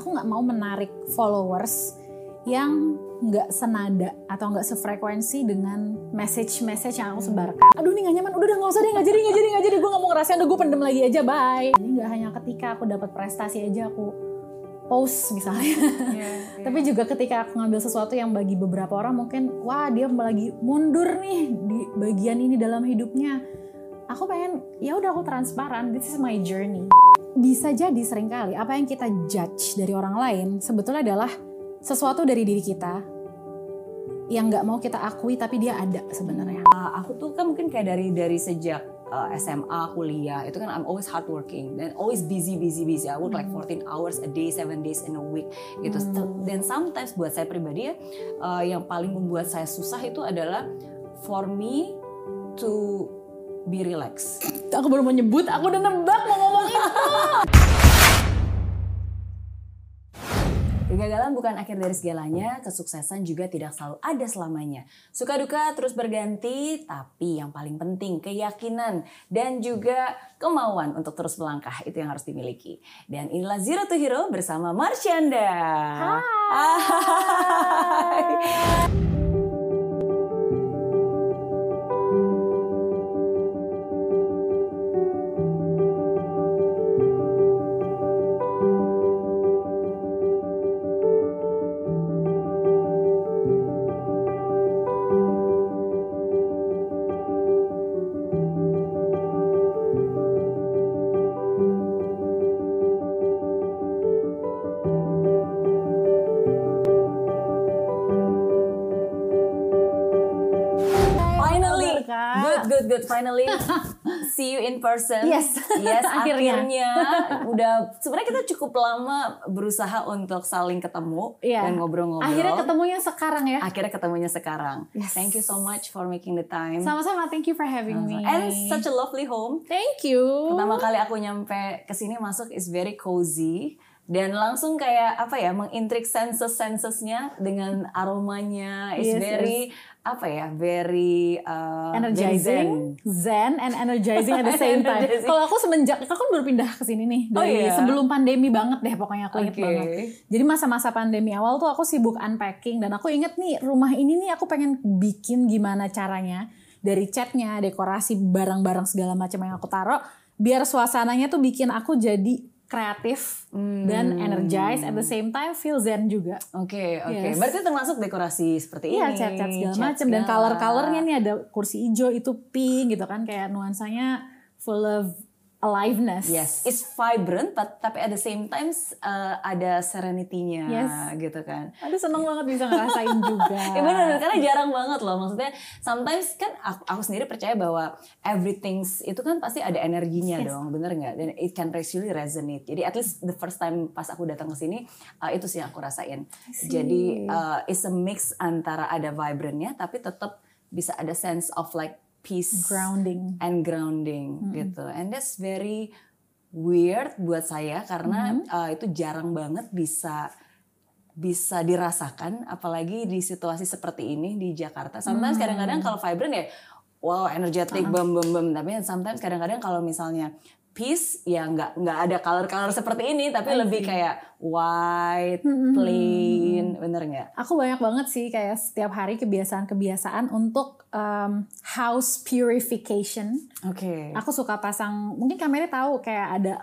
aku nggak mau menarik followers yang nggak senada atau nggak sefrekuensi dengan message-message yang aku sebarkan. Aduh ini gak nyaman, udah udah nggak usah deh, nggak jadi, nggak jadi, nggak jadi. Gue nggak mau ngerasain, udah gue pendem lagi aja, bye. Ini nggak hanya ketika aku dapat prestasi aja aku post misalnya. Yeah, yeah. Tapi juga ketika aku ngambil sesuatu yang bagi beberapa orang mungkin, wah dia lagi mundur nih di bagian ini dalam hidupnya. Aku pengen, ya udah aku transparan, this is my journey. Bisa jadi sering kali apa yang kita judge dari orang lain sebetulnya adalah sesuatu dari diri kita yang nggak mau kita akui tapi dia ada sebenarnya. Uh, aku tuh kan mungkin kayak dari dari sejak uh, SMA kuliah itu kan I'm always hardworking dan always busy busy busy. I work hmm. like 14 hours a day, 7 days in a week gitu. Hmm. Dan sometimes buat saya pribadi ya uh, yang paling membuat saya susah itu adalah for me to be relax. Aku baru mau nyebut, aku udah nebak mau. Kegagalan bukan akhir dari segalanya, kesuksesan juga tidak selalu ada selamanya. Suka duka terus berganti, tapi yang paling penting keyakinan dan juga kemauan untuk terus melangkah itu yang harus dimiliki. Dan inilah Zero to Hero bersama Marsyanda. Hai. Hai. Person. Yes. Yes, akhirnya. akhirnya udah sebenarnya kita cukup lama berusaha untuk saling ketemu yeah. dan ngobrol-ngobrol. Akhirnya ketemunya sekarang ya. Akhirnya ketemunya sekarang. Yes. Thank you so much for making the time. Sama-sama, thank you for having me. And such a lovely home. Thank you. Pertama kali aku nyampe ke sini masuk is very cozy dan langsung kayak apa ya mengintrik senses sensesnya dengan aromanya is yes, very yes. apa ya very uh, energizing very zen. zen and energizing at the same time kalau aku semenjak aku kan baru pindah ke sini nih oh, dari oh, iya? sebelum pandemi banget deh pokoknya aku okay. inget banget jadi masa-masa pandemi awal tuh aku sibuk unpacking dan aku inget nih rumah ini nih aku pengen bikin gimana caranya dari catnya dekorasi barang-barang segala macam yang aku taruh biar suasananya tuh bikin aku jadi kreatif hmm. dan energized at the same time feel zen juga. Oke, okay, oke. Okay. Yes. Berarti termasuk dekorasi seperti iya, ini. Iya, cat-cat segala macam dan color-colornya nih ada kursi hijau itu pink gitu kan kayak nuansanya full of aliveness. Yes, it's vibrant, but tapi at the same time uh, ada serenity-nya yes. gitu kan. Aduh seneng banget bisa ngerasain juga. ya benar, karena jarang banget loh. Maksudnya sometimes kan aku, aku sendiri percaya bahwa everything itu kan pasti ada energinya yes. dong, bener nggak? Dan it can actually resonate. Jadi at least the first time pas aku datang ke sini uh, itu sih yang aku rasain. Jadi uh, it's a mix antara ada vibrantnya tapi tetap bisa ada sense of like peace grounding and grounding mm -hmm. gitu and that's very weird buat saya karena mm -hmm. uh, itu jarang banget bisa bisa dirasakan apalagi di situasi seperti ini di Jakarta sometimes mm-hmm. kadang-kadang mm -hmm. kalau vibrant ya wow energetic uh -huh. bam bam bam tapi sometimes kadang-kadang kalau misalnya piece ya nggak nggak ada color-color seperti ini tapi lebih kayak white, hmm. plain, bener nggak? Aku banyak banget sih kayak setiap hari kebiasaan-kebiasaan untuk um, house purification. Oke. Okay. Aku suka pasang, mungkin kameranya tahu kayak ada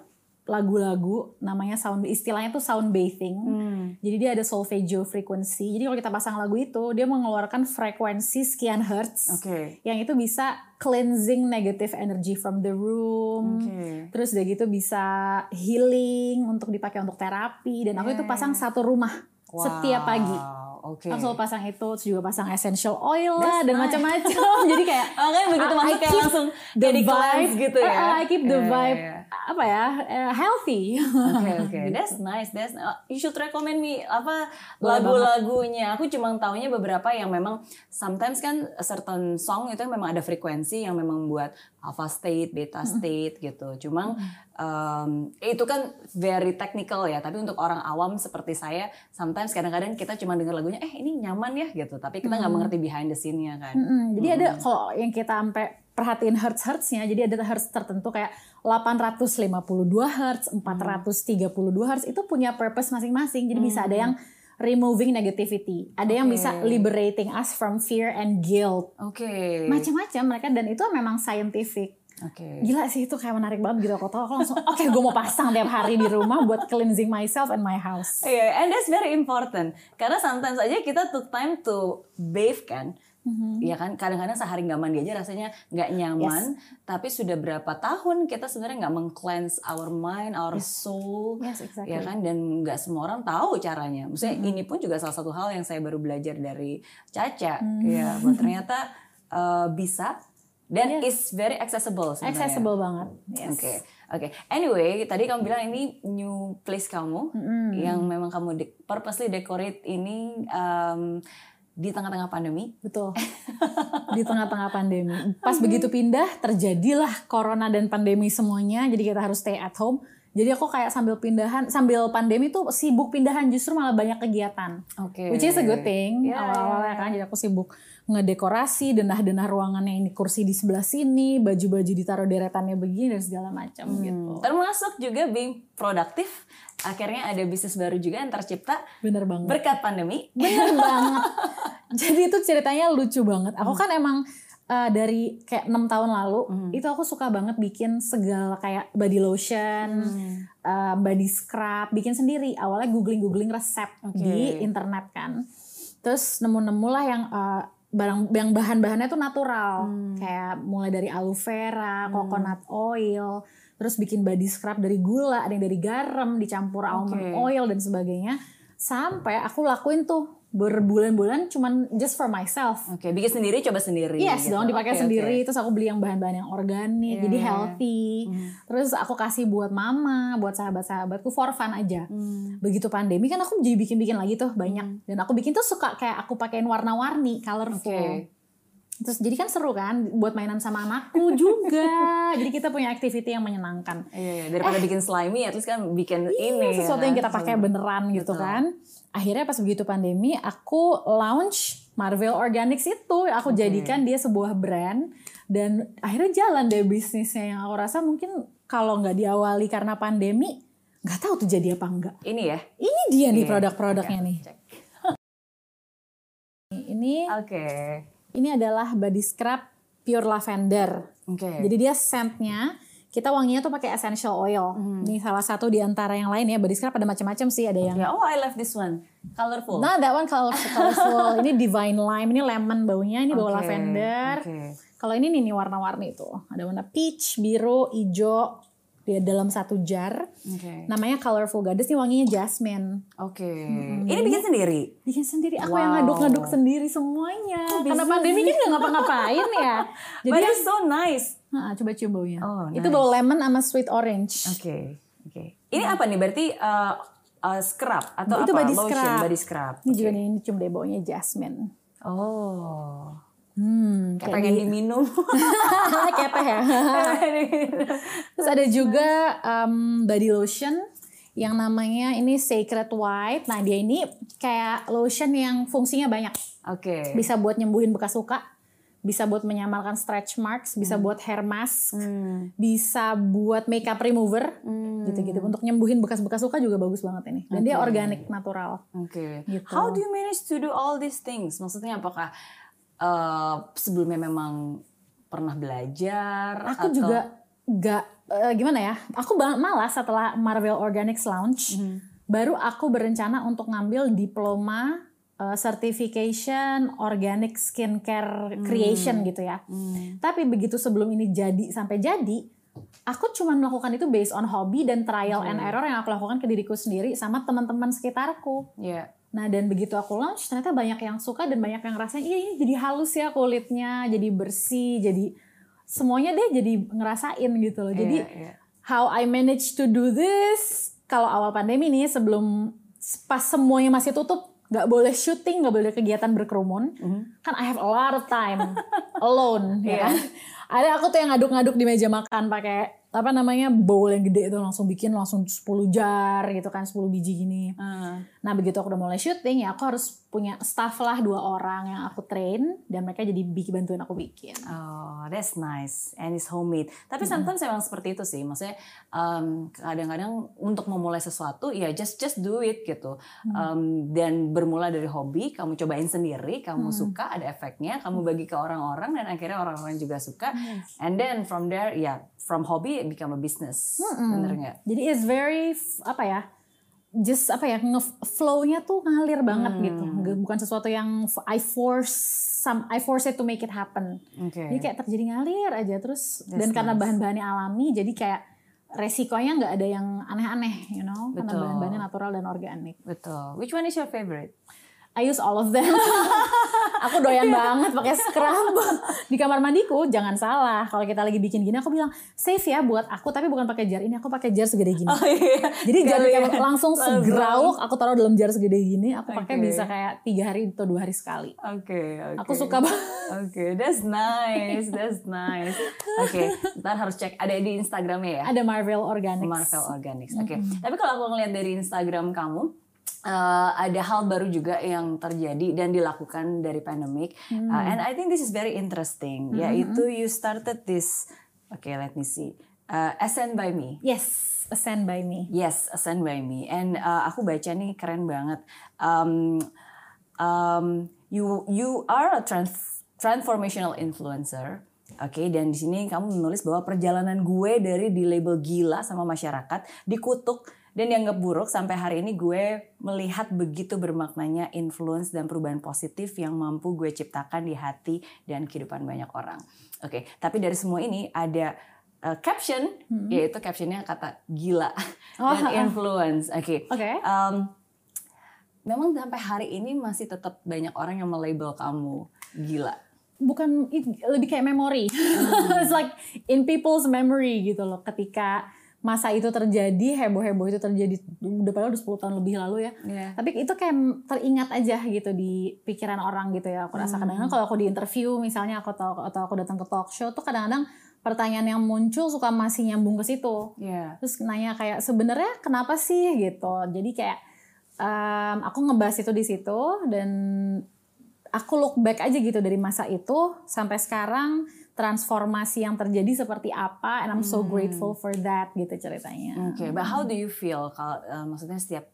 lagu-lagu namanya sound istilahnya tuh sound bathing. Hmm. Jadi dia ada solfeggio frequency. Jadi kalau kita pasang lagu itu dia mengeluarkan frekuensi sekian hertz. Okay. Yang itu bisa cleansing negative energy from the room. Okay. Terus udah gitu bisa healing untuk dipakai untuk terapi dan aku itu pasang satu rumah wow. setiap pagi. Okay. Selalu pasang itu, terus juga pasang essential oil lah dan macam-macam. Jadi kayak oke begitu masuk kayak langsung the vibe gitu ya. I keep the yeah, vibe yeah, yeah. apa ya uh, healthy. Oke okay, oke, okay. that's nice. That's uh, you should recommend me apa lagu-lagunya. Aku cuma taunya beberapa yang memang sometimes kan certain song itu memang ada frekuensi yang memang buat alpha state, beta state gitu. Cuma um, itu kan very technical ya. Tapi untuk orang awam seperti saya, sometimes kadang-kadang kita cuma dengar lagu lagunya eh ini nyaman ya gitu tapi kita nggak Hmm. mengerti behind the scene-nya kan Mm-mm. Jadi ada kalau yang kita sampai perhatiin hertz hertznya, jadi ada hertz tertentu kayak 852 hertz, 432 hertz itu punya purpose masing-masing. Jadi bisa ada yang removing negativity, ada yang Oke. bisa liberating us from fear and guilt, oke macam-macam mereka dan itu memang scientific. oke Gila sih itu kayak menarik banget gitu aku tahu aku langsung oke gue mau pasang tiap hari di rumah buat cleansing myself and my house. Iya, and that's very important. Karena sometimes aja kita took time to bathe kan. Mhm. Iya kan, kadang-kadang sehari nggak mandi aja rasanya nggak nyaman. Tapi sudah berapa tahun kita sebenarnya nggak meng-cleanse our mind, our soul. Yes, exactly. Ya kan, dan nggak semua orang tahu caranya. Maksudnya ini pun juga salah satu hal yang saya baru belajar dari Caca. Mm. Ya, bahwa ternyata uh, bisa dan it's very accessible sebenarnya. Accessible banget. Yes. Oke, oke. Anyway, tadi kamu bilang ini new place kamu yang memang kamu de- purposely decorate ini um, di tengah-tengah pandemi. Betul. Di tengah-tengah pandemi. Pas begitu pindah, terjadilah corona dan pandemi semuanya. Jadi kita harus stay at home. Jadi aku kayak sambil pindahan, sambil pandemi tuh sibuk pindahan justru malah banyak kegiatan. Oke. Which is a good thing. Ya, Awal-awalnya kan jadi aku sibuk ngedekorasi, denah-denah ruangannya ini kursi di sebelah sini, baju-baju ditaruh deretannya begini dan segala macam gitu. Termasuk juga being produktif. Akhirnya ada bisnis baru juga yang tercipta Bener banget. berkat pandemi. Bener banget. Jadi itu ceritanya lucu banget. Aku kan emang uh, dari kayak enam tahun lalu itu aku suka banget bikin segala kayak body lotion, uh, body scrub, bikin sendiri. Awalnya googling googling resep Oke. di internet kan. Terus nemu-nemu lah yang uh, barang yang bahan-bahannya tuh natural, kayak mulai dari aloe vera, coconut oil, terus bikin body scrub dari gula, ada yang dari garam, dicampur almond oil dan sebagainya. Sampai aku lakuin tuh berbulan-bulan cuman just for myself. Oke, bikin sendiri, coba sendiri. Yes gitu. dong dipakai Oke, sendiri oke. terus aku beli yang bahan-bahan yang organik Iya, jadi healthy. Terus aku kasih buat mama, buat sahabat-sahabatku for fun aja. Hmm. Begitu pandemi kan aku jadi bikin-bikin lagi tuh banyak dan aku bikin tuh suka kayak aku pakein warna-warni, colorful. Oke. Terus jadi kan seru kan buat mainan sama anakku juga. jadi kita punya activity yang menyenangkan. Iya, iya. daripada bikin slimy, at least kan bikin ini. Iya, sesuatu ya yang kan? kita pakai beneran gitu Betul. kan. Akhirnya pas begitu pandemi, aku launch Marvel Organics itu, aku jadikan dia sebuah brand dan akhirnya jalan deh bisnisnya yang aku rasa mungkin kalau nggak diawali karena pandemi, nggak tahu tuh jadi apa enggak. Ini ya. Ini dia nih Iya. produk-produknya nih. Cek. Ini Oke. Ini adalah body scrub pure lavender. Oke. Jadi dia scentnya kita wanginya tuh pakai essential oil. Ini salah satu di antara yang lain ya. Body scrub ada macam-macam sih. Ada yang Ya, oh I love this one. Colorful. Nah, that one colorful. colorful. ini divine lime, ini lemon baunya, ini bau Oke, lavender. oke. Kalau ini nih, nih warna-warni itu. Ada warna peach, biru, hijau di dalam satu jar. Oke. Namanya Colorful Goddess, ini wanginya jasmine. Oke. Ini bikin sendiri. Bikin sendiri, aku Wow. yang ngaduk-ngaduk sendiri semuanya. Karena bisa pandemi kan gak ngapa-ngapain ya. Jadi But it's so nice. Ah, coba cium baunya. Oh, Itu nice. bau lemon sama sweet orange. Oke. Oke. Ini apa nih? Berarti uh, uh, scrub atau Itu apa? body Lotion, scrub. body scrub. Ini juga nih, ini cium deh baunya jasmine. Oh. Hmm, Kayak pengen diminum. kayak teh ya. Terus ada juga um, body lotion yang namanya ini Sacred White. Nah dia ini kayak lotion yang fungsinya banyak. Oke. Bisa buat nyembuhin bekas luka, bisa buat menyamarkan stretch marks, bisa buat hair mask, Hmm. bisa buat makeup remover, gitu-gitu. Untuk nyembuhin bekas-bekas luka juga bagus banget ini. Dan dia organik, natural. Oke. Gitu. How do you manage to do all these things? Maksudnya apakah uh, sebelumnya memang pernah belajar? Aku atau- juga gak eh, gimana ya? Aku banget malas setelah Marvel Organics launch. Baru aku berencana untuk ngambil diploma eh, certification organic skincare creation gitu ya. Tapi begitu sebelum ini jadi sampai jadi, aku cuma melakukan itu based on hobi dan trial and error yang aku lakukan ke diriku sendiri sama teman-teman sekitarku. Iya. Nah dan begitu aku launch ternyata banyak yang suka dan banyak yang ngerasain iya ini jadi halus ya kulitnya, jadi bersih, jadi semuanya deh jadi ngerasain gitu loh. Jadi Iya, iya. how I manage to do this kalau awal pandemi nih sebelum pas semuanya masih tutup nggak boleh syuting, nggak boleh kegiatan berkerumun. Kan I have a lot of time alone ya Iya. kan. Ada aku tuh yang ngaduk-ngaduk di meja makan pakai apa namanya bowl yang gede itu langsung bikin langsung 10 jar gitu kan 10 biji gini. Ah. Nah begitu aku udah mulai syuting ya aku harus punya staff lah dua orang yang aku train dan mereka jadi bikin bantuin aku bikin. Oh, that's nice. And it's homemade. Tapi sometimes emang seperti itu sih. Maksudnya um, kadang-kadang untuk memulai sesuatu ya just just do it gitu. Um, dan bermula dari hobi, kamu cobain sendiri, kamu suka, ada efeknya, kamu bagi ke orang-orang dan akhirnya orang-orang juga suka. And then from there ya from hobby it become a business. Bener nggak? Jadi it's very apa ya? Just apa ya flow-nya tuh ngalir banget Hmm. gitu. Bukan sesuatu yang I force some I force it to make it happen. Oke. Jadi kayak terjadi ngalir aja terus That's dan karena nice. bahan-bahannya alami jadi kayak resikonya nggak ada yang aneh-aneh, you know, karena Betul. bahan-bahannya natural dan organik. Betul. Which one is your favorite? I use all of them. aku doyan banget pakai scrub di kamar mandiku. Jangan salah, kalau kita lagi bikin gini aku bilang safe ya buat aku, tapi bukan pakai jar ini. Aku pakai jar segede gini. iya. Jadi jar kayak langsung segrauk aku taruh dalam jar segede gini. Aku pakai Oke. bisa kayak tiga hari atau dua hari sekali. Oke, oke. Aku suka banget. Oke, that's nice, that's nice. Oke, ntar harus cek ada di Instagramnya ya. Ada Marvel Organics. Marvel Organics. Oke. Tapi kalau aku ngeliat dari Instagram kamu, eh, ada hal baru juga yang terjadi dan dilakukan dari pandemic. Uh, and I think this is very interesting. Yaitu you started this. Oke, let me see. Uh, Ascend by Me. Yes, Ascend by Me. Yes, Ascend by Me. And uh, aku baca nih keren banget. Um, um, you you are a trans- transformational influencer. Oke, dan di sini kamu menulis bahwa perjalanan gue dari di label gila sama masyarakat, dikutuk dan dianggap buruk sampai hari ini gue melihat begitu bermaknanya influence dan perubahan positif yang mampu gue ciptakan di hati dan kehidupan banyak orang. Oke, tapi dari semua ini ada uh, caption, yaitu captionnya kata gila Oh, dan influence. Oke. Oke. Um, memang sampai hari ini masih tetap banyak orang yang melabel kamu gila. bukan it- lebih kayak memory. It's like in people's memory gitu loh. Ketika masa itu terjadi, heboh-heboh itu terjadi udah padahal udah 10 tahun lebih lalu ya. Iya. Tapi itu kayak teringat aja gitu di pikiran orang gitu ya. Aku rasa kadang-kadang kalau aku di interview misalnya aku atau, atau aku datang ke talk show tuh kadang-kadang pertanyaan yang muncul suka masih nyambung ke situ. Iya. Terus nanya kayak sebenarnya kenapa sih gitu. Jadi kayak em, aku ngebahas itu di situ dan aku look back aja gitu dari masa itu sampai sekarang transformasi yang terjadi seperti apa and I'm so grateful for that gitu ceritanya. Oke, but how do you feel kalau uh, maksudnya setiap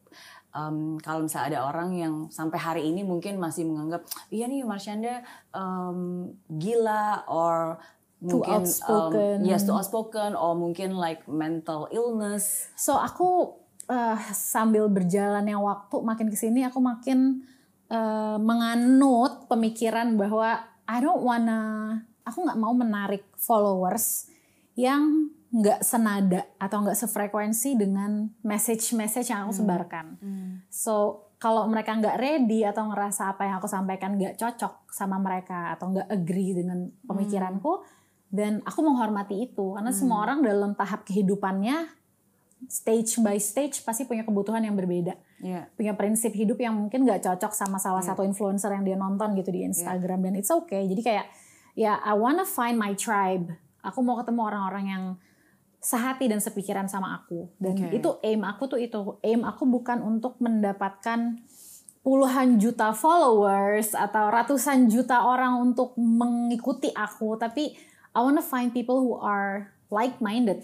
um, kalau misalnya ada orang yang sampai hari ini mungkin masih menganggap iya nih Marshanda um, gila or Too mungkin outspoken. Um, yes, too outspoken or mungkin like mental illness. So aku eh, sambil berjalannya waktu makin ke sini aku makin eh, menganut pemikiran bahwa I don't wanna, aku nggak mau menarik followers yang nggak senada atau nggak sefrekuensi dengan message-message yang aku sebarkan. So kalau mereka nggak ready atau ngerasa apa yang aku sampaikan nggak cocok sama mereka atau nggak agree dengan pemikiranku, dan aku menghormati itu. Karena semua orang dalam tahap kehidupannya stage by stage pasti punya kebutuhan yang berbeda, Iya. punya prinsip hidup yang mungkin nggak cocok sama salah satu influencer yang dia nonton gitu di Instagram dan it's okay. Jadi kayak ya I wanna find my tribe. Aku mau ketemu orang-orang yang sehati dan sepikiran sama aku. Dan Oke. itu aim aku tuh itu. Aim aku bukan untuk mendapatkan puluhan juta followers atau ratusan juta orang untuk mengikuti aku. Tapi I wanna find people who are like minded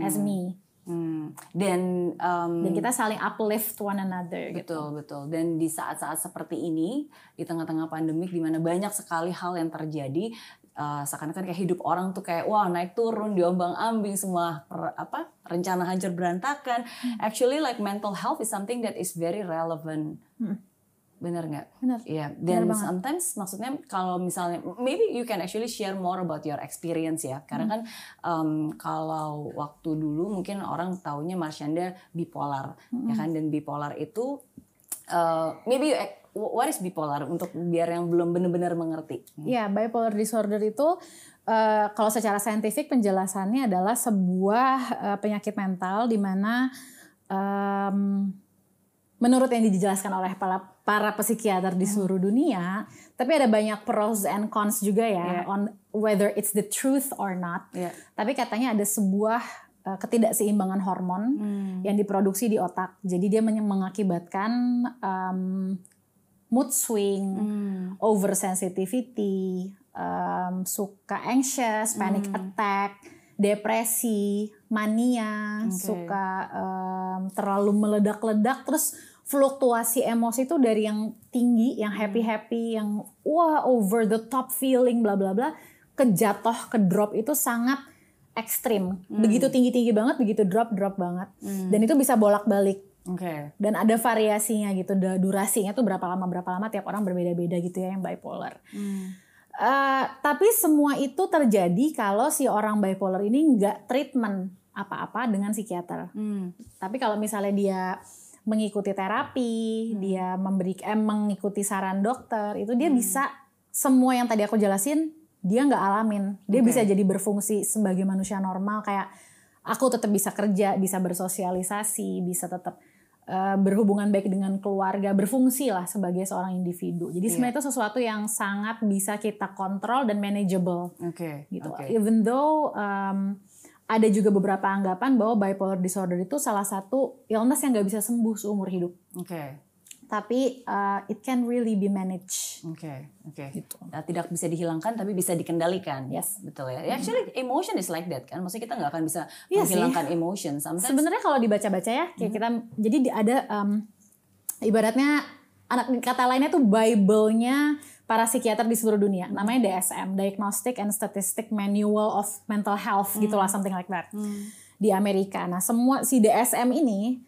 as me Hmm. Dan um, dan kita saling uplift one another gitu. Betul, betul. Dan di saat-saat seperti ini, di tengah-tengah pandemik, di mana banyak sekali hal yang terjadi, uh, seakan-akan kayak hidup orang tuh kayak wah naik turun, diombang-ambing semua per- apa rencana hancur berantakan. Actually, like mental health is something that is very relevant. Bener nggak? Bener. Iya. Bener Dan banget. sometimes maksudnya kalau misalnya maybe you can actually share more about your experience ya. Karena Hmm. kan um, kalau waktu dulu mungkin orang taunya Marshanda bipolar Hmm. ya kan dan bipolar itu uh, maybe you, what is bipolar untuk biar yang belum benar-benar mengerti. Ya, bipolar disorder itu eh, kalau secara saintifik penjelasannya adalah sebuah eh, penyakit mental di mana em, menurut yang dijelaskan oleh para, para psikiater di seluruh dunia, tapi ada banyak pros and cons juga ya Yeah. on whether it's the truth or not. Yeah. Tapi katanya ada sebuah uh, ketidakseimbangan hormon yang diproduksi di otak. Jadi dia men- mengakibatkan um, mood swing, oversensitivity, um, suka anxious, panic attack, depresi, mania, suka um, terlalu meledak-ledak, terus fluktuasi emosi itu dari yang tinggi, yang happy-happy, yang wah over the top feeling, bla bla bla, ke jatuh, ke drop itu sangat ekstrim. Begitu tinggi-tinggi banget, begitu drop-drop banget. Dan itu bisa bolak-balik Oke. dan ada variasinya gitu durasinya tuh berapa lama berapa lama tiap orang berbeda-beda gitu ya yang bipolar Eh, tapi semua itu terjadi kalau si orang bipolar ini nggak treatment apa-apa dengan psikiater Hmm. tapi kalau misalnya dia mengikuti terapi dia memberi eh, mengikuti saran dokter itu dia bisa semua yang tadi aku jelasin dia nggak alamin dia Oke. bisa jadi berfungsi sebagai manusia normal kayak aku tetap bisa kerja bisa bersosialisasi bisa tetap eh, berhubungan baik dengan keluarga berfungsi lah sebagai seorang individu jadi sebenarnya itu sesuatu yang sangat bisa kita kontrol dan manageable Oke. gitu. Oke. Even though um, ada juga beberapa anggapan bahwa bipolar disorder itu salah satu illness yang nggak bisa sembuh seumur hidup. Oke. Tapi uh, it can really be managed. Oke, oke. Gitu. Nah, tidak bisa dihilangkan tapi bisa dikendalikan. Yes. Betul ya. Actually emotion is like that kan. Maksudnya kita nggak akan bisa sih. menghilangkan emotion. Sometimes Sebenarnya kalau dibaca-baca ya, kayak kita jadi di- ada um, ibaratnya anak kata lainnya tuh Bible-nya para psikiater di seluruh dunia. Namanya DSM, Diagnostic and Statistic Manual of Mental Health gitulah something like that. Di Amerika. Nah, semua si DSM ini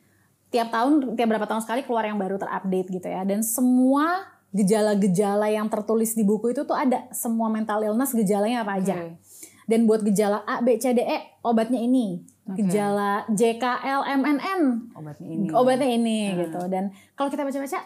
tiap tahun tiap berapa tahun sekali keluar yang baru terupdate gitu ya. Dan semua gejala-gejala yang tertulis di buku itu tuh ada semua mental illness gejalanya apa aja. Oke. Dan buat gejala A, B, C, D, E obatnya ini. Gejala J, K, L, M, N, N obatnya ini. obatnya ini gitu. Dan kalau kita baca-baca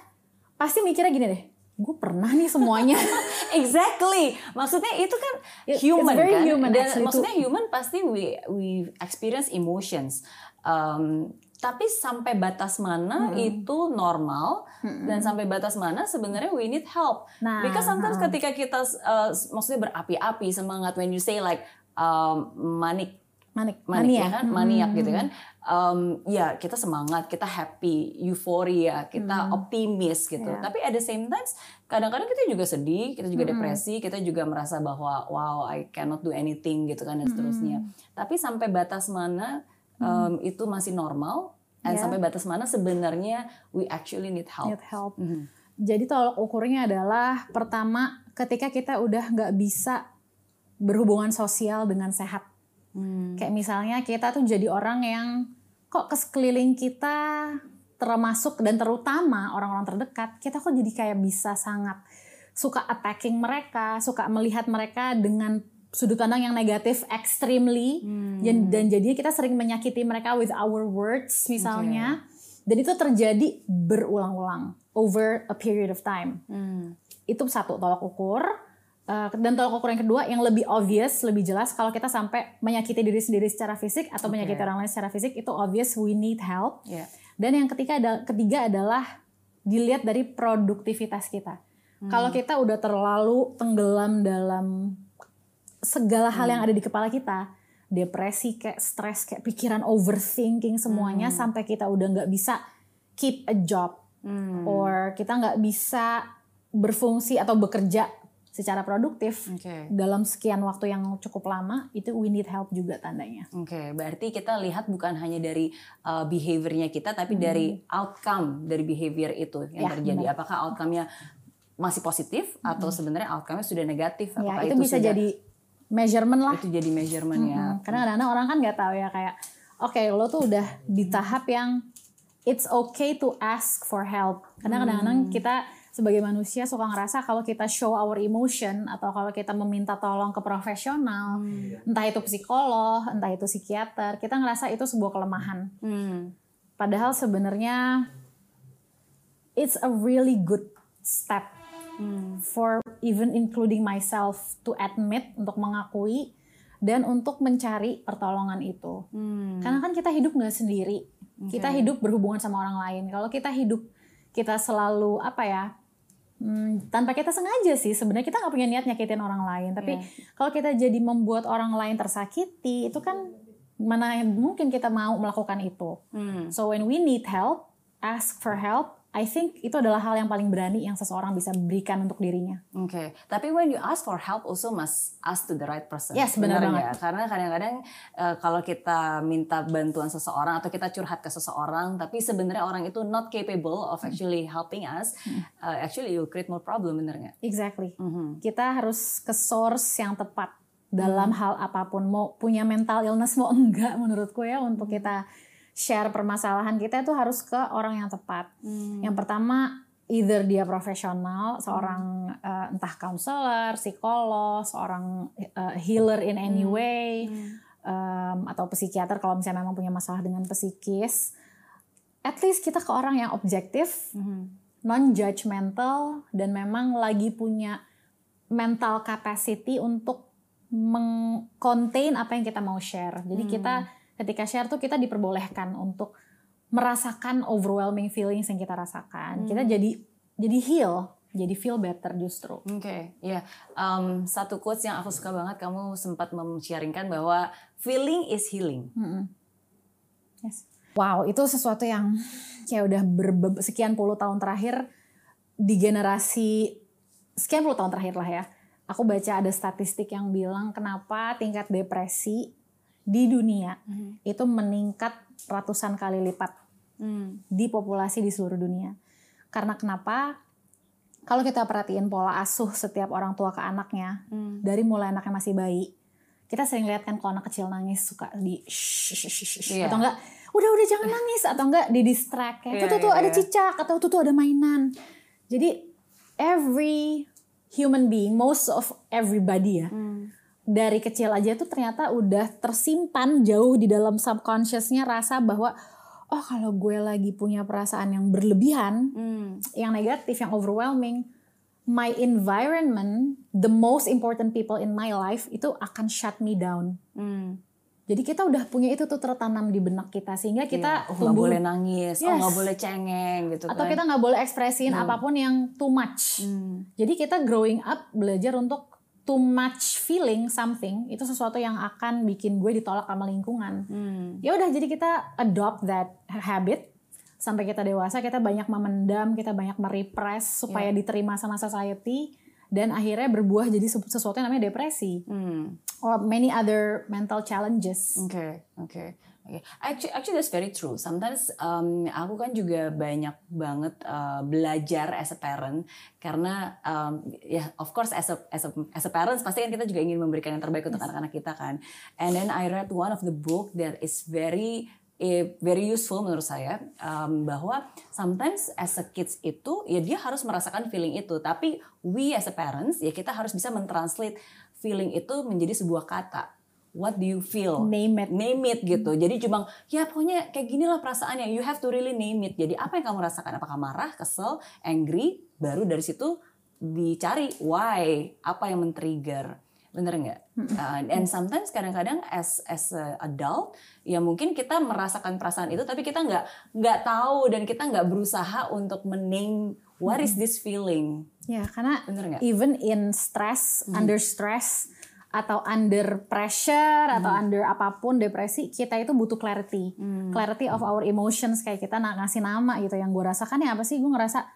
pasti mikirnya gini deh, gue pernah nih semuanya. Exactly. Maksudnya itu kan human it's very kan. human Dan actually maksudnya human pasti we we experience emotions. Um, tapi sampai batas mana itu normal dan sampai batas mana sebenarnya we need help. Nah, Because sometimes ketika kita uh, maksudnya berapi-api semangat when you say like um, manic Manik, manik mania. ya kan maniak gitu kan um, ya kita semangat kita happy euforia kita optimis gitu Ya. tapi at the same times kadang-kadang kita juga sedih kita juga depresi kita juga merasa bahwa wow I cannot do anything gitu kan dan seterusnya tapi sampai batas mana um, itu masih normal dan Ya. sampai batas mana sebenarnya we actually need help Need help. Mhm. Jadi tolak ukurnya adalah pertama ketika kita udah nggak bisa berhubungan sosial dengan sehat. Hmm. Kayak misalnya kita tuh jadi orang yang kok ke sekeliling kita termasuk dan terutama orang-orang terdekat, kita kok jadi kayak bisa sangat suka attacking mereka, suka melihat mereka dengan sudut pandang yang negatif extremely dan, dan jadinya kita sering menyakiti mereka with our words misalnya. Dan itu terjadi berulang-ulang over a period of time Hmm. itu satu tolak ukur Uh, dan tolak ukur yang kedua yang lebih obvious lebih jelas kalau kita sampai menyakiti diri sendiri secara fisik atau Oke. menyakiti orang lain secara fisik itu obvious we need help Ya. dan yang ketiga ada ketiga adalah dilihat dari produktivitas kita kalau kita udah terlalu tenggelam dalam segala hal yang ada di kepala kita depresi kayak stres kayak pikiran overthinking semuanya sampai kita udah nggak bisa keep a job Hmm. or kita nggak bisa berfungsi atau bekerja secara produktif Oke. dalam sekian waktu yang cukup lama itu we need help juga tandanya. Oke, berarti kita lihat bukan hanya dari uh, behaviornya kita, tapi dari outcome dari behavior itu yang Ya, terjadi. benar. Apakah outcome-nya masih positif atau sebenarnya outcome-nya sudah negatif? Ya Apakah itu, bisa sudah- jadi measurement lah. itu jadi measurement ya? Hmm, Karena kadang-kadang orang kan nggak tahu ya kayak oke lo tuh udah di tahap yang it's okay to ask for help. Karena kadang-kadang kita sebagai manusia suka ngerasa kalau kita show our emotion atau kalau kita meminta tolong ke profesional, entah itu psikolog, entah itu psikiater, kita ngerasa itu sebuah kelemahan. Hmm. Padahal sebenarnya it's a really good step for even including myself to admit untuk mengakui dan untuk mencari pertolongan itu. Hmm. Karena kan kita hidup nggak sendiri. Kita hidup berhubungan sama orang lain. Kalau kita hidup kita selalu apa ya hmm, tanpa kita sengaja sih sebenarnya kita nggak punya niat nyakitin orang lain tapi Iya. kalau kita jadi membuat orang lain tersakiti itu kan mana yang mungkin kita mau melakukan itu Hmm. so when we need help ask for help I think itu adalah hal yang paling berani yang seseorang bisa berikan untuk dirinya Oke, tapi when you ask for help also must ask to the right person. Yes, benar Benar banget. nggak? Karena kadang-kadang eh, kalau kita minta bantuan seseorang atau kita curhat ke seseorang, tapi sebenarnya orang itu not capable of actually helping us, uh, actually you create more problem, bener nggak? exactly Mhm. kita harus ke source yang tepat dalam hal apa pun mau punya mental illness mau enggak menurutku ya untuk kita share permasalahan kita itu harus ke orang yang tepat. Yang pertama either dia profesional, seorang eh, entah counselor, psikolog, seorang eh, healer in any way em, atau psikiater kalau misalnya memang punya masalah dengan psikis. At least kita ke orang yang objektif, non judgmental dan memang lagi punya mental capacity untuk meng-contain apa yang kita mau share. Jadi kita ketika share tuh kita diperbolehkan untuk merasakan overwhelming feelings yang kita rasakan. Kita jadi jadi heal, jadi feel better justru. Oke, ya. Em, satu quotes yang aku suka banget kamu sempat mem-sharingkan bahwa feeling is healing. Mm-mm. Yes. Wow, itu sesuatu yang kayak udah berbe- sekian puluh tahun terakhir di generasi sekian puluh tahun terakhir lah ya. Aku baca ada statistik yang bilang kenapa tingkat depresi di dunia itu meningkat ratusan kali lipat Hmm. di populasi di seluruh dunia. Karena kenapa? Kalau kita perhatiin pola asuh setiap orang tua ke anaknya, Hmm. dari mulai anaknya masih bayi, kita sering lihat kan kalau anak kecil nangis suka di shh, shh, shh, shh, Iya. atau enggak udah udah jangan nangis atau enggak di distract kayak Iya, tuh tuh tuh iya, ada iya. cicak atau tuh tuh ada mainan. Jadi every human being, most of everybody ya, Hmm. Dari kecil aja tuh ternyata udah tersimpan jauh di dalam subconsciousnya rasa bahwa oh kalau gue lagi punya perasaan yang berlebihan, Hmm. yang negatif, yang overwhelming, my environment, the most important people in my life itu akan shut me down. Hmm. Jadi kita udah punya itu tuh tertanam di benak kita sehingga kita Iya. oh, nggak tumbuh boleh nangis, oh Yes. nggak boleh cengeng gitu atau kan. kita nggak boleh ekspresiin apa pun yang too much. Hmm. Jadi kita growing up belajar untuk too much feeling something itu sesuatu yang akan bikin gue ditolak sama lingkungan. Hmm. Ya udah jadi kita adopt that habit sampai kita dewasa kita banyak memendam, kita banyak merepress supaya diterima sama society dan akhirnya berbuah jadi sesu- sesuatu yang namanya depresi Hmm. or many other mental challenges. Oke, oke, oke. Actually, actually that's very true. Sometimes um, aku kan juga banyak banget uh, belajar as a parent karena um, ya of course as a as a as a parents pasti kan kita juga ingin memberikan yang terbaik untuk anak-anak kita kan. And then I read one of the book that is very eh, very useful menurut saya um, bahwa sometimes as a kids itu ya dia harus merasakan feeling itu tapi we as a parents ya kita harus bisa mentranslate feeling itu menjadi sebuah kata what do you feel? Name it. name it gitu. Jadi cuma ya pokoknya kayak gini lah perasaannya. You have to really name it. Jadi apa yang kamu rasakan? Apakah marah kesel angry? Baru dari situ dicari why. Apa yang men-trigger? Bener nggak? Uh, and sometimes kadang-kadang as as a adult ya mungkin kita merasakan perasaan itu tapi kita nggak nggak tahu dan kita nggak berusaha untuk mename what is this feeling. Ya, karena Bener nggak? even in stress, under stress atau under pressure atau under apa pun depresi, kita itu butuh clarity. Clarity of our emotions kayak kita na- ngasih nama gitu yang gue rasakan ya apa sih? Gue ngerasa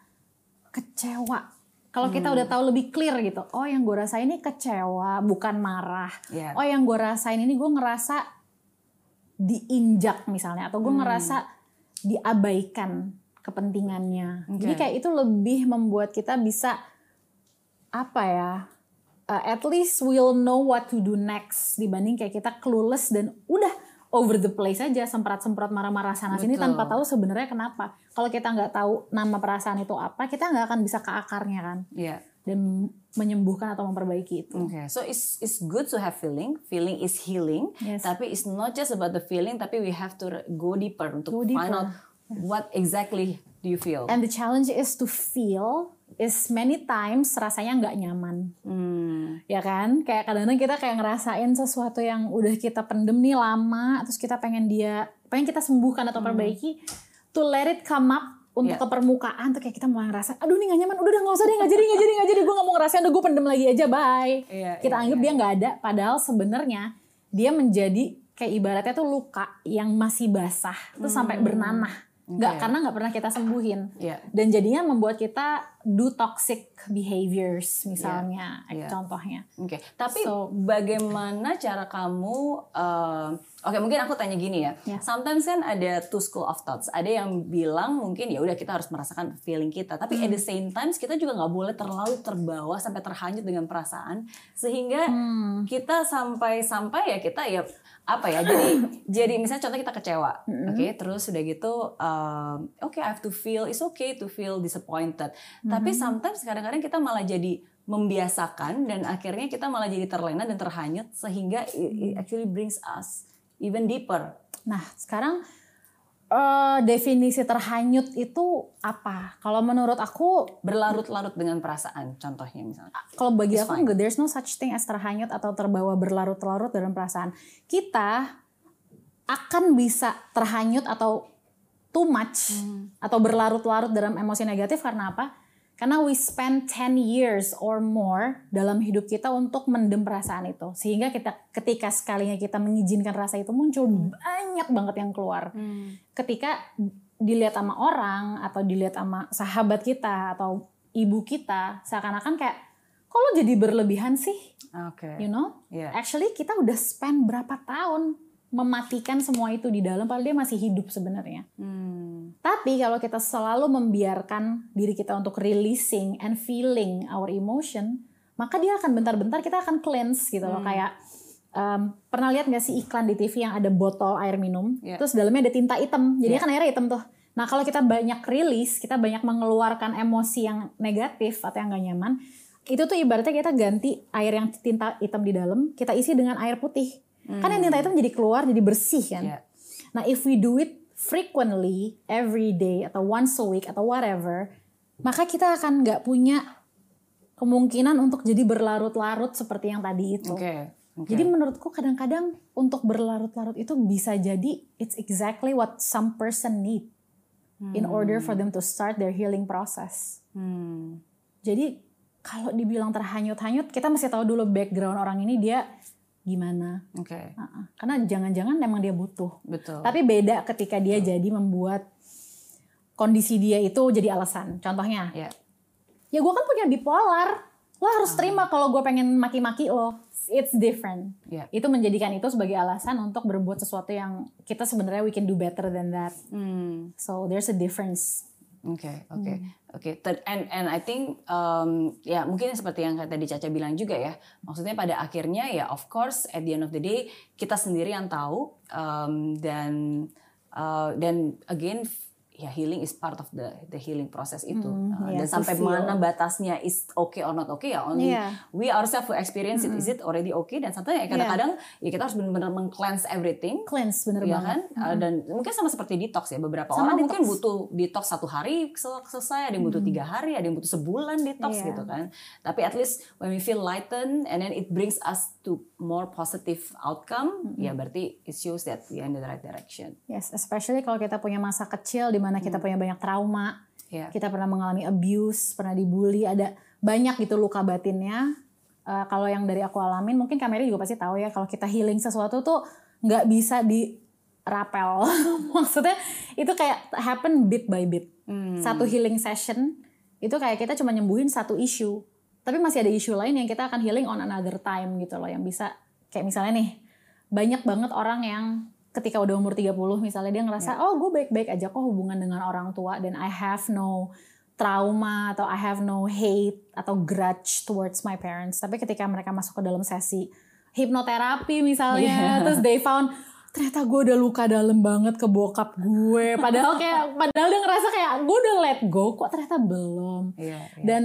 kecewa. Kalau kita udah tahu lebih clear gitu, oh yang gue rasain ini kecewa, bukan marah. Iya. Oh yang gue rasain ini gue ngerasa diinjak misalnya, atau gue ngerasa diabaikan kepentingannya. Jadi Oke. kayak itu lebih membuat kita bisa apa ya? Uh, at least we'll know what to do next dibanding kayak kita clueless dan udah over the place aja semprot-semprot marah-marah sana sini Betul. tanpa tahu sebenarnya kenapa. Kalau kita nggak tahu nama perasaan itu apa, kita nggak akan bisa ke akarnya kan ya dan menyembuhkan atau memperbaiki itu. Okay, so it's it's good to have feeling. Feeling is healing. Yes. Tapi it's not just about the feeling, tapi we have to go deeper untuk Go find out what exactly do you feel. And the challenge is to feel is many times rasanya nggak nyaman. Hmm, ya kan? Kayak kadang-kadang kita kayak ngerasain sesuatu yang udah kita pendem nih lama terus kita pengen dia pengen kita sembuhkan atau perbaiki to let it come up untuk Iya. ke permukaan tuh kayak kita mulai ngerasa aduh nih gak nyaman. Udah udah nggak usah deh nggak jadi nggak jadi nggak jadi. Gue nggak mau ngerasain udah gue pendem lagi aja. Bye. Iya, kita iya, anggap iya. dia nggak ada padahal sebenarnya dia menjadi kayak ibaratnya tuh luka yang masih basah terus sampai bernanah nggak Oke. karena nggak pernah kita sembuhin Iya. dan jadinya membuat kita do toxic behaviors misalnya Iya. contohnya Oke, tapi So- bagaimana cara kamu? eh, Oke, mungkin aku tanya gini ya. Ya. Sometimes kan ada two school of thoughts. Ada yang bilang mungkin ya udah kita harus merasakan feeling kita, tapi Hmm. at the same times kita juga nggak boleh terlalu terbawa sampai terhanyut dengan perasaan sehingga Hmm. kita sampai-sampai ya kita ya apa ya? Jadi jadi misalnya contoh kita kecewa. Hmm. oke terus udah gitu um, oke I have to feel it's okay to feel disappointed. Hmm. tapi sometimes kadang-kadang kita malah jadi membiasakan dan akhirnya kita malah jadi terlena dan terhanyut sehingga it, it actually brings us even deeper. Nah, sekarang eh, definisi terhanyut itu apa? Kalau menurut aku, berlarut-larut dengan perasaan contohnya misalnya kalau bagi It's aku enggak, there's no such thing as terhanyut atau terbawa berlarut-larut dalam perasaan. Kita akan bisa terhanyut atau too much atau berlarut-larut dalam emosi negatif karena apa? Karena we spend 10 years or more dalam hidup kita untuk mendem perasaan itu. Sehingga kita ketika sekalinya kita mengizinkan rasa itu muncul, banyak banget yang keluar. Ketika dilihat sama orang atau dilihat sama sahabat kita atau ibu kita, seakan-akan kayak kok lo jadi berlebihan sih? oke You know? Iya. Actually kita udah spend berapa tahun mematikan semua itu di dalam padahal dia masih hidup sebenarnya. Hmm. Tapi kalau kita selalu membiarkan diri kita untuk releasing and feeling our emotion, maka dia akan bentar-bentar kita akan cleanse gitu loh. Kayak em, pernah lihat gak sih iklan di TV yang ada botol air minum, Iya. terus dalamnya ada tinta hitam, jadi Iya. kan airnya hitam tuh. Nah kalau kita banyak release, kita banyak mengeluarkan emosi yang negatif atau yang gak nyaman, itu tuh ibaratnya kita ganti air yang tinta hitam di dalam, kita isi dengan air putih. Kan yang tinta hitam jadi keluar, jadi bersih kan. Iya. Nah, if we do it frequently, every day atau once a week atau whatever, maka kita akan nggak punya kemungkinan untuk jadi berlarut-larut seperti yang tadi itu. oke oke. Jadi menurutku kadang-kadang untuk berlarut-larut itu bisa jadi it's exactly what some person need in order for them to start their healing process. Hmm. Jadi kalau dibilang terhanyut-hanyut, kita mesti tahu dulu background orang ini dia gimana. oke Uh-uh. Karena jangan-jangan emang dia butuh. betul Tapi beda ketika dia jadi membuat kondisi dia itu jadi alasan. Contohnya, ya ya gue kan punya bipolar. Lo harus terima kalau gue pengen maki-maki lo. It's different. ya Itu menjadikan itu sebagai alasan untuk berbuat sesuatu yang kita sebenarnya we can do better than that. Hmm. So there's a difference. Oke, oke, oke. Ter- And and I think um, ya mungkin seperti yang tadi Caca bilang juga ya. Maksudnya pada akhirnya ya of course at the end of the day kita sendiri yang tahu um, dan uh, dan again ya healing is part of the the healing process itu. Uh, yeah, dan to sampai feel. mana batasnya is okay or not okay ya only Iya. we ourselves who experience it is it already okay dan sampai ya kadang-kadang ya kita harus benar-benar meng-cleanse everything Cleanse bener ya banget. kan Uh, dan mungkin sama seperti detox ya beberapa Sama orang mungkin detox. butuh detox satu hari sel- selesai ada yang butuh tiga hari ada yang butuh sebulan detox Iya. gitu kan tapi at least when we feel lighten and then it brings us to more positive outcome ya berarti it shows that we are in the right direction Yes, especially kalau kita punya masa kecil di mana kita punya banyak trauma, ya kita pernah mengalami abuse, pernah dibully, ada banyak gitu luka batinnya. Eh, kalau yang dari aku alamin, mungkin Kameli juga pasti tahu ya kalau kita healing sesuatu tuh nggak bisa dirapel. Maksudnya itu kayak happen bit by bit. Satu healing session itu kayak kita cuma nyembuhin satu issue. Tapi masih ada isu lain yang kita akan healing on another time gitu loh yang bisa kayak misalnya nih banyak banget orang yang ketika udah umur 30 misalnya dia ngerasa oh gue baik-baik aja kok hubungan dengan orang tua dan I have no trauma atau I have no hate atau grudge towards my parents. Tapi ketika mereka masuk ke dalam sesi hipnoterapi misalnya, Iya. terus they found ternyata gue udah luka dalam banget ke bokap gue. Padahal kayak padahal dia ngerasa kayak gue udah let go kok ternyata belum. Iya, iya. Dan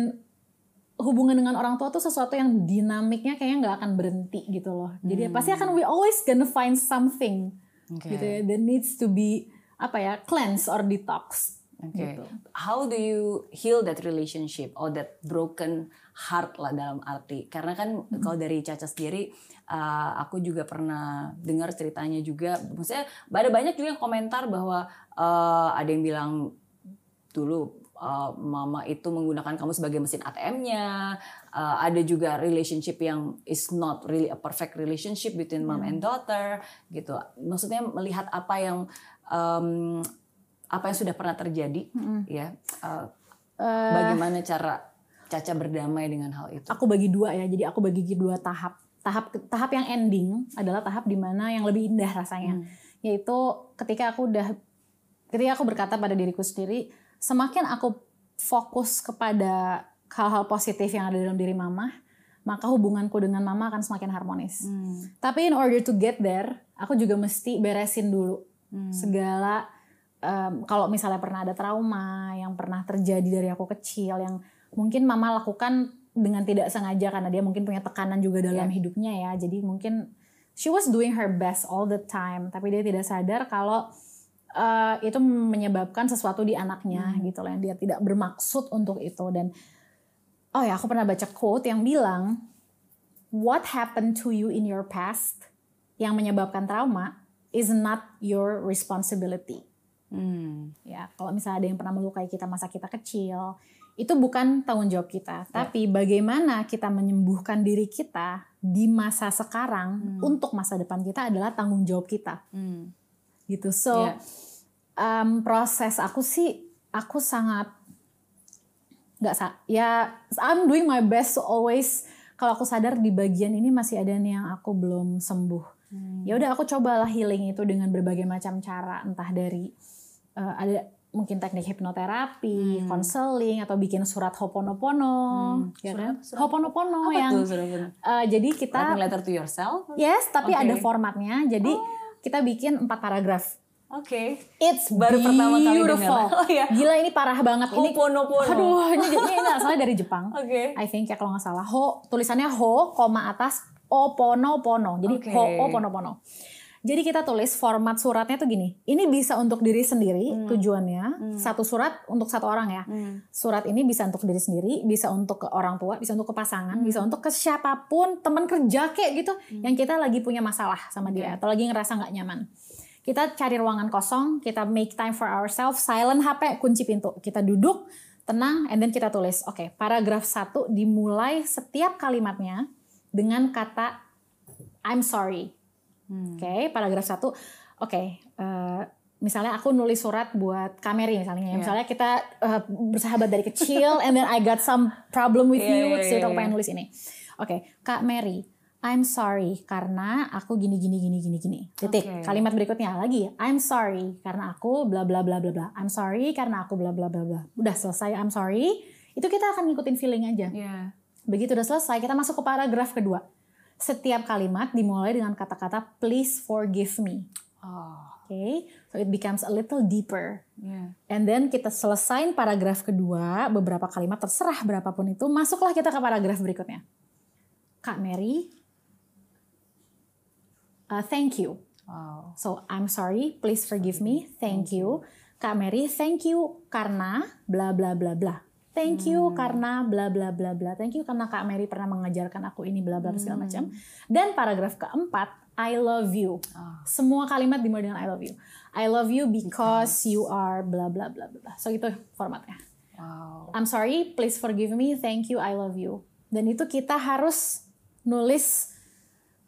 hubungan dengan orang tua tuh sesuatu yang dinamiknya kayaknya nggak akan berhenti gitu loh. Jadi pasti akan we always gonna find something Oke. gitu ya that needs to be apa ya cleanse or detox. Oke. Gitu. How do you heal that relationship or that broken heart lah dalam arti? Karena kan kalau dari Caca sendiri, uh, aku juga pernah dengar ceritanya juga. Maksudnya ada banyak juga yang komentar bahwa uh, ada yang bilang dulu uh, mama itu menggunakan kamu sebagai mesin ATM-nya. Uh, ada juga relationship yang is not really a perfect relationship between mom and daughter gitu. Maksudnya melihat apa yang um, apa yang sudah pernah terjadi ya. Uh, bagaimana cara Caca berdamai dengan hal itu? Aku bagi dua ya. Jadi aku bagi dua tahap. Tahap tahap yang ending adalah tahap di mana yang lebih indah rasanya. Yaitu ketika aku udah ketika aku berkata pada diriku sendiri, semakin aku fokus kepada hal-hal positif yang ada dalam diri mama, maka hubunganku dengan mama akan semakin harmonis. Tapi in order to get there, aku juga mesti beresin dulu segala em, kalau misalnya pernah ada trauma yang pernah terjadi dari aku kecil yang mungkin mama lakukan dengan tidak sengaja karena dia mungkin punya tekanan juga dalam hidupnya ya. Jadi mungkin she was doing her best all the time, tapi dia tidak sadar kalau eh, itu menyebabkan sesuatu di anaknya gitu loh yang dia tidak bermaksud untuk itu dan oh ya aku pernah baca quote yang bilang what happened to you in your past yang menyebabkan trauma is not your responsibility. Hmm. Ya, kalau misalnya ada yang pernah melukai kita masa kita kecil, itu bukan tanggung jawab kita, tapi bagaimana kita menyembuhkan diri kita di masa sekarang untuk masa depan kita adalah tanggung jawab kita. Hmm. Gitu. So, Iya. um, proses aku sih aku sangat nggak sa ya I'm doing my best to always kalau aku sadar di bagian ini masih ada nih yang aku belum sembuh ya udah aku cobalah healing itu dengan berbagai macam cara entah dari uh, ada mungkin teknik hipnoterapi, konseling atau bikin surat hoponopono, ya Surat- kan? surat- Hoponopono Apa yang tuh sebenarnya? uh, jadi kita Writing letter to yourself? yes tapi Oke. ada formatnya jadi kita bikin empat paragraf Oke. It's Baru pertama kali beautiful. dengar. Oh, iya. Gila ini parah banget. Ini Hoponopono. Aduh, ini, ini, ini asalnya dari Jepang. Oke. I think ya kalau nggak salah. Ho, tulisannya ho, koma atas, oponopono. Jadi Oke. ho, oponopono. Jadi kita tulis format suratnya tuh gini. Ini bisa untuk diri sendiri Hmm. tujuannya. Satu surat untuk satu orang ya. Surat ini bisa untuk diri sendiri, bisa untuk ke orang tua, bisa untuk ke pasangan, Hmm. bisa untuk ke siapa pun, teman kerja kayak gitu. Yang kita lagi punya masalah sama dia atau lagi ngerasa nggak nyaman. Kita cari ruangan kosong, kita make time for ourselves, silent HP, kunci pintu. Kita duduk, tenang, and then kita tulis. Oke, paragraf satu dimulai setiap kalimatnya dengan kata I'm sorry. Oke, paragraf satu. Oke, eh, misalnya aku nulis surat buat Kameri misalnya. ya. Misalnya kita eh, bersahabat dari kecil, and then I got some problem with Iya, you, iya, so iya, aku iya. pengen nulis ini. Oke, Kak Mary, I'm sorry karena aku gini gini gini gini gini. Titik. Oke. Kalimat berikutnya lagi. I'm sorry karena aku bla bla bla bla bla. I'm sorry karena aku bla bla bla bla. Udah selesai I'm sorry. Itu kita akan ngikutin feeling aja. Iya. Begitu udah selesai, kita masuk ke paragraf kedua. Setiap kalimat dimulai dengan kata-kata please forgive me. Oh. Oke, so it becomes a little deeper. Iya. And then kita selesain paragraf kedua, beberapa kalimat terserah berapapun itu, masuklah kita ke paragraf berikutnya. Kak Mary, uh, thank you. Wow. So I'm sorry, please forgive me. Thank you. Kak Mary, thank you karena bla bla bla bla. Thank you karena bla bla bla bla. Thank you karena Kak Mary pernah mengajarkan aku ini bla bla segala macam. Dan paragraf keempat, I love you. Ah. Semua kalimat dimulai dengan I love you. I love you because you are bla bla bla bla. So itu formatnya. Wow. I'm sorry, please forgive me, thank you, I love you. Dan itu kita harus nulis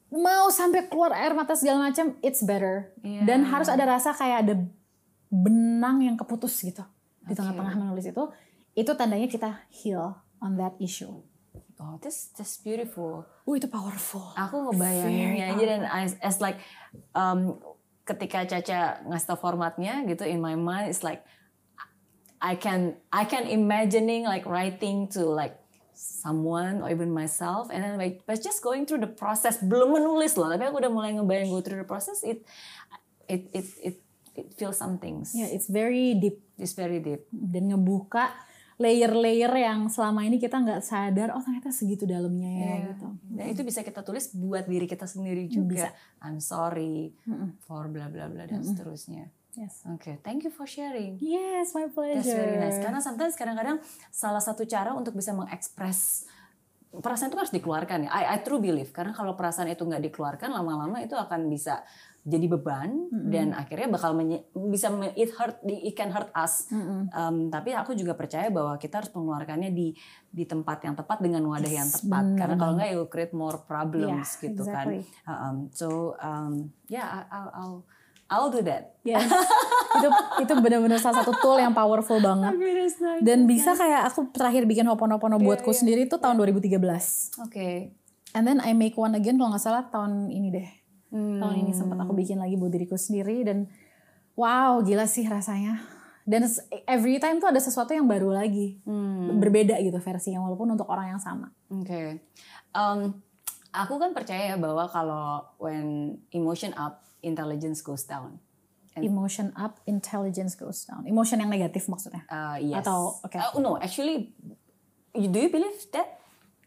mau sampai keluar air mata segala macam, it's better. Iya. Dan harus ada rasa kayak ada benang yang keputus gitu di tengah-tengah menulis itu. Itu tandanya kita heal on that issue. Oh, this this beautiful. Uh itu powerful. Aku ngebayanginnya aja dan as, as like um, ketika Caca ngasih tau formatnya gitu in my mind it's like I can I can imagining like writing to like someone or even myself and then like but just going through the process belum menulis loh tapi aku udah mulai ngebayang go through the process it it it it, it feels some things Yeah, it's very deep it's very deep dan ngebuka layer-layer yang selama ini kita nggak sadar oh ternyata segitu dalamnya ya Iya. gitu. Dan itu bisa kita tulis buat diri kita sendiri juga. I'm sorry for bla bla bla dan seterusnya. Yes. Oke, thank you for sharing. Yes, my pleasure. That's very nice. Karena sometimes kadang-kadang salah satu cara untuk bisa mengekspres perasaan itu harus dikeluarkan ya. I, I true believe karena kalau perasaan itu nggak dikeluarkan lama-lama itu akan bisa jadi beban dan akhirnya bakal menye- bisa me- it hurt it can hurt us. Um, tapi aku juga percaya bahwa kita harus mengeluarkannya di di tempat yang tepat dengan wadah yang tepat bener karena kalau nggak will create more problems Yeah, gitu exactly. kan. Um, so um, yeah, I'll, I'll I'll do that. Yes. itu itu benar-benar salah satu tool yang powerful banget. Dan bisa kayak aku terakhir bikin Hoponopono buatku sendiri itu tahun 2013. Oke. And then I make one again kalau nggak salah tahun ini deh. Hmm. Tahun ini sempat aku bikin lagi buat diriku sendiri dan wow gila sih rasanya. Dan every time tuh ada sesuatu yang baru lagi, Hmm. berbeda gitu versinya walaupun untuk orang yang sama. Oke. Um, aku kan percaya bahwa kalau when emotion up, intelligence goes down. Emotion up, intelligence goes down. Emotion yang negatif maksudnya. Uh, yes. Atau- oke. Uh, no, actually, you, do you believe that?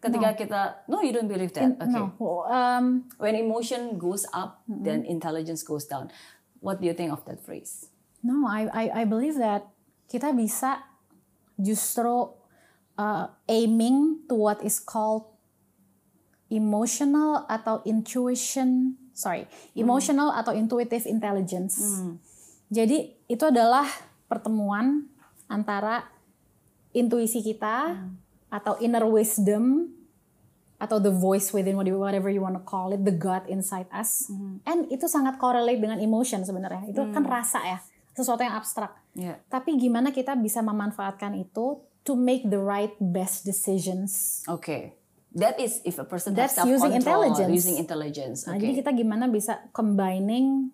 Ketika kita, no, you don't believe that. Okay. No, um, When emotion goes up, then intelligence goes down. What do you think of that phrase? No, I I I believe that kita bisa justru uh, aiming to what is called emotional atau intuition, sorry, emotional atau intuitive intelligence. Jadi itu adalah pertemuan antara intuisi kita atau inner wisdom atau the voice within whatever you want to call it, the God inside us. And itu sangat correlate dengan emotion sebenarnya. Itu kan rasa ya, sesuatu yang abstrak. Yeah. Tapi gimana kita bisa memanfaatkan itu to make the right best decisions. Okay. That is if a person That's has using intelligence. using intelligence. Nah, jadi Okay. kita gimana bisa combining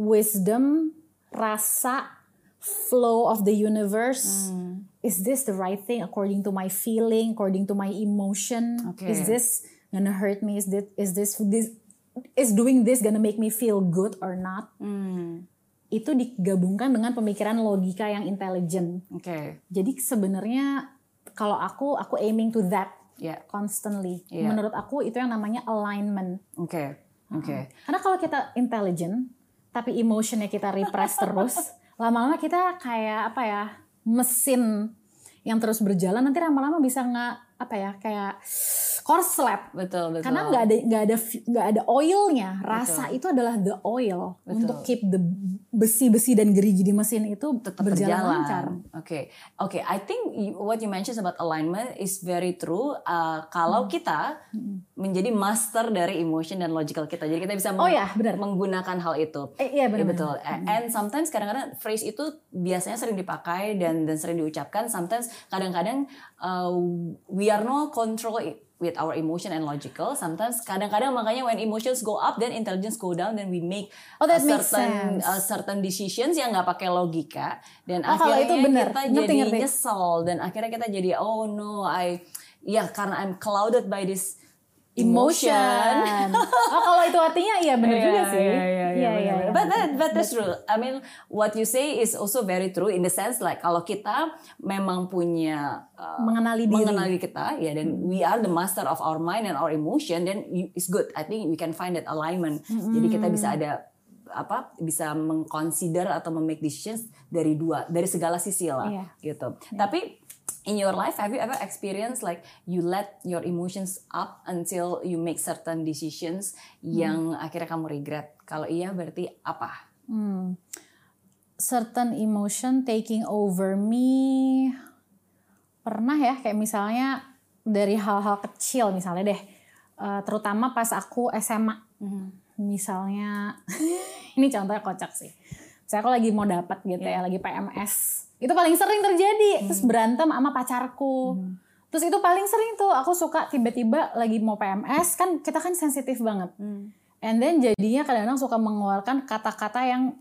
wisdom, rasa, flow of the universe. Hmm. Is this the right thing according to my feeling, according to my emotion? Okay. Is this gonna hurt me? Is this is this this is doing this gonna make me feel good or not? Hmm. Itu digabungkan dengan pemikiran logika yang intelligent. Okay. Jadi sebenarnya kalau aku aku aiming to that Yeah. constantly. Iya. Menurut aku itu yang namanya alignment. Okay. Okay. Karena kalau kita intelligent tapi emotionnya kita repress terus, lama-lama kita kayak apa ya mesin yang terus berjalan nanti lama-lama bisa nggak apa ya kayak korslet. Betul, betul. Karena nggak ada nggak ada nggak ada oilnya. Rasa itu adalah the oil Betul. untuk keep the besi-besi dan gerigi di mesin itu tetap berjalan berjalan. lancar. Oke, oke. I think what you mentioned about alignment is very true. Uh, kalau Hmm. kita menjadi master dari emotion dan logical kita, jadi kita bisa Oh meng- ya, benar. menggunakan hal itu. Eh, iya, Ya, benar-benar. betul. A- And sometimes kadang-kadang phrase itu biasanya sering dipakai dan dan sering diucapkan. Sometimes kadang-kadang uh, we are no control with our emotion and logical. Sometimes kadang-kadang makanya when emotions go up then intelligence go down then we make Oh, that a makes certain sense. uh, certain decisions yang nggak pakai logika dan Oh, akhirnya itu benar. kita Ngerti, jadi ngerti. nyesel dan akhirnya kita jadi oh no I ya karena I'm clouded by this Emotion. emotion. oh kalau itu artinya iya benar Iya, juga sih. iya, iya, iya, iya. But that, but that's true. I mean, what you say is also very true in the sense like kalau kita memang punya uh, Mengenali diri. mengenali kita, ya, dan we are the master of our mind and our emotion, then you- it's good. I think we can find that alignment. Jadi kita bisa ada apa bisa mengconsider atau memake decisions dari dua dari segala sisi lah Iya. gitu. Tapi in your life have you ever experienced like you let your emotions up until you make certain decisions yang akhirnya kamu regret? Kalau iya berarti apa? Hmm. Certain emotion taking over me pernah ya kayak misalnya dari hal-hal kecil misalnya deh Eh, terutama pas aku SMA misalnya ini contohnya kocak sih saya aku lagi mau dapat gitu ya lagi PMS itu paling sering terjadi. Terus berantem sama pacarku. Terus itu paling sering tuh aku suka tiba-tiba lagi mau PMS kan kita kan sensitif banget. And then jadinya kadang-kadang suka mengeluarkan kata-kata yang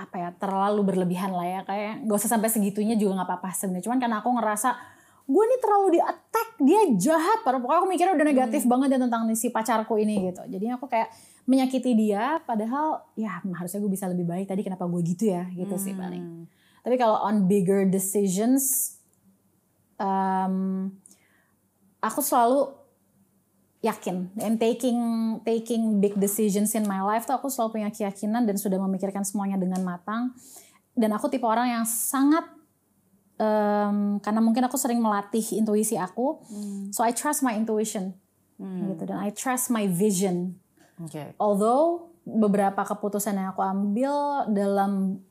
apa ya terlalu berlebihan lah ya. Kayak gak usah sampai segitunya juga nggak apa-apa sebenarnya. Cuman karena aku ngerasa gue nih terlalu di attack dia jahat. Padahal pokoknya aku mikirnya udah negatif banget ya tentang si pacarku ini gitu. Jadi aku kayak menyakiti dia padahal ya harusnya gue bisa lebih baik tadi kenapa gue gitu ya? Gitu sih paling tapi kalau on bigger decisions um, aku selalu yakin. And taking taking big decisions in my life tuh aku selalu punya keyakinan dan sudah memikirkan semuanya dengan matang. Dan aku tipe orang yang sangat em, karena mungkin aku sering melatih intuisi aku so I trust my intuition. Gitu dan I trust my vision. Oke. although beberapa keputusan yang aku ambil dalam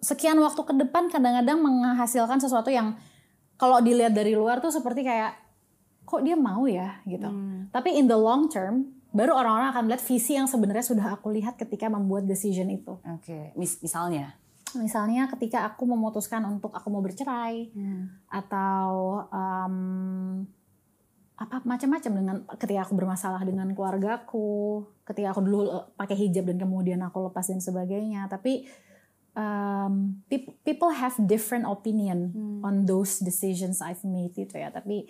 sekian waktu ke depan kadang-kadang menghasilkan sesuatu yang kalau dilihat dari luar tuh seperti kayak kok dia mau ya gitu. Hmm. Tapi in the long term baru orang-orang akan melihat visi yang sebenarnya sudah aku lihat ketika membuat decision itu. Oke, Mis- misalnya. Misalnya ketika aku memutuskan untuk aku mau bercerai atau um, apa macam-macam dengan ketika aku bermasalah dengan keluargaku, ketika aku dulu eh, pakai hijab dan kemudian aku lepas dan sebagainya. Tapi um, peop- people have different opinion on those decisions I've made itu ya. Tapi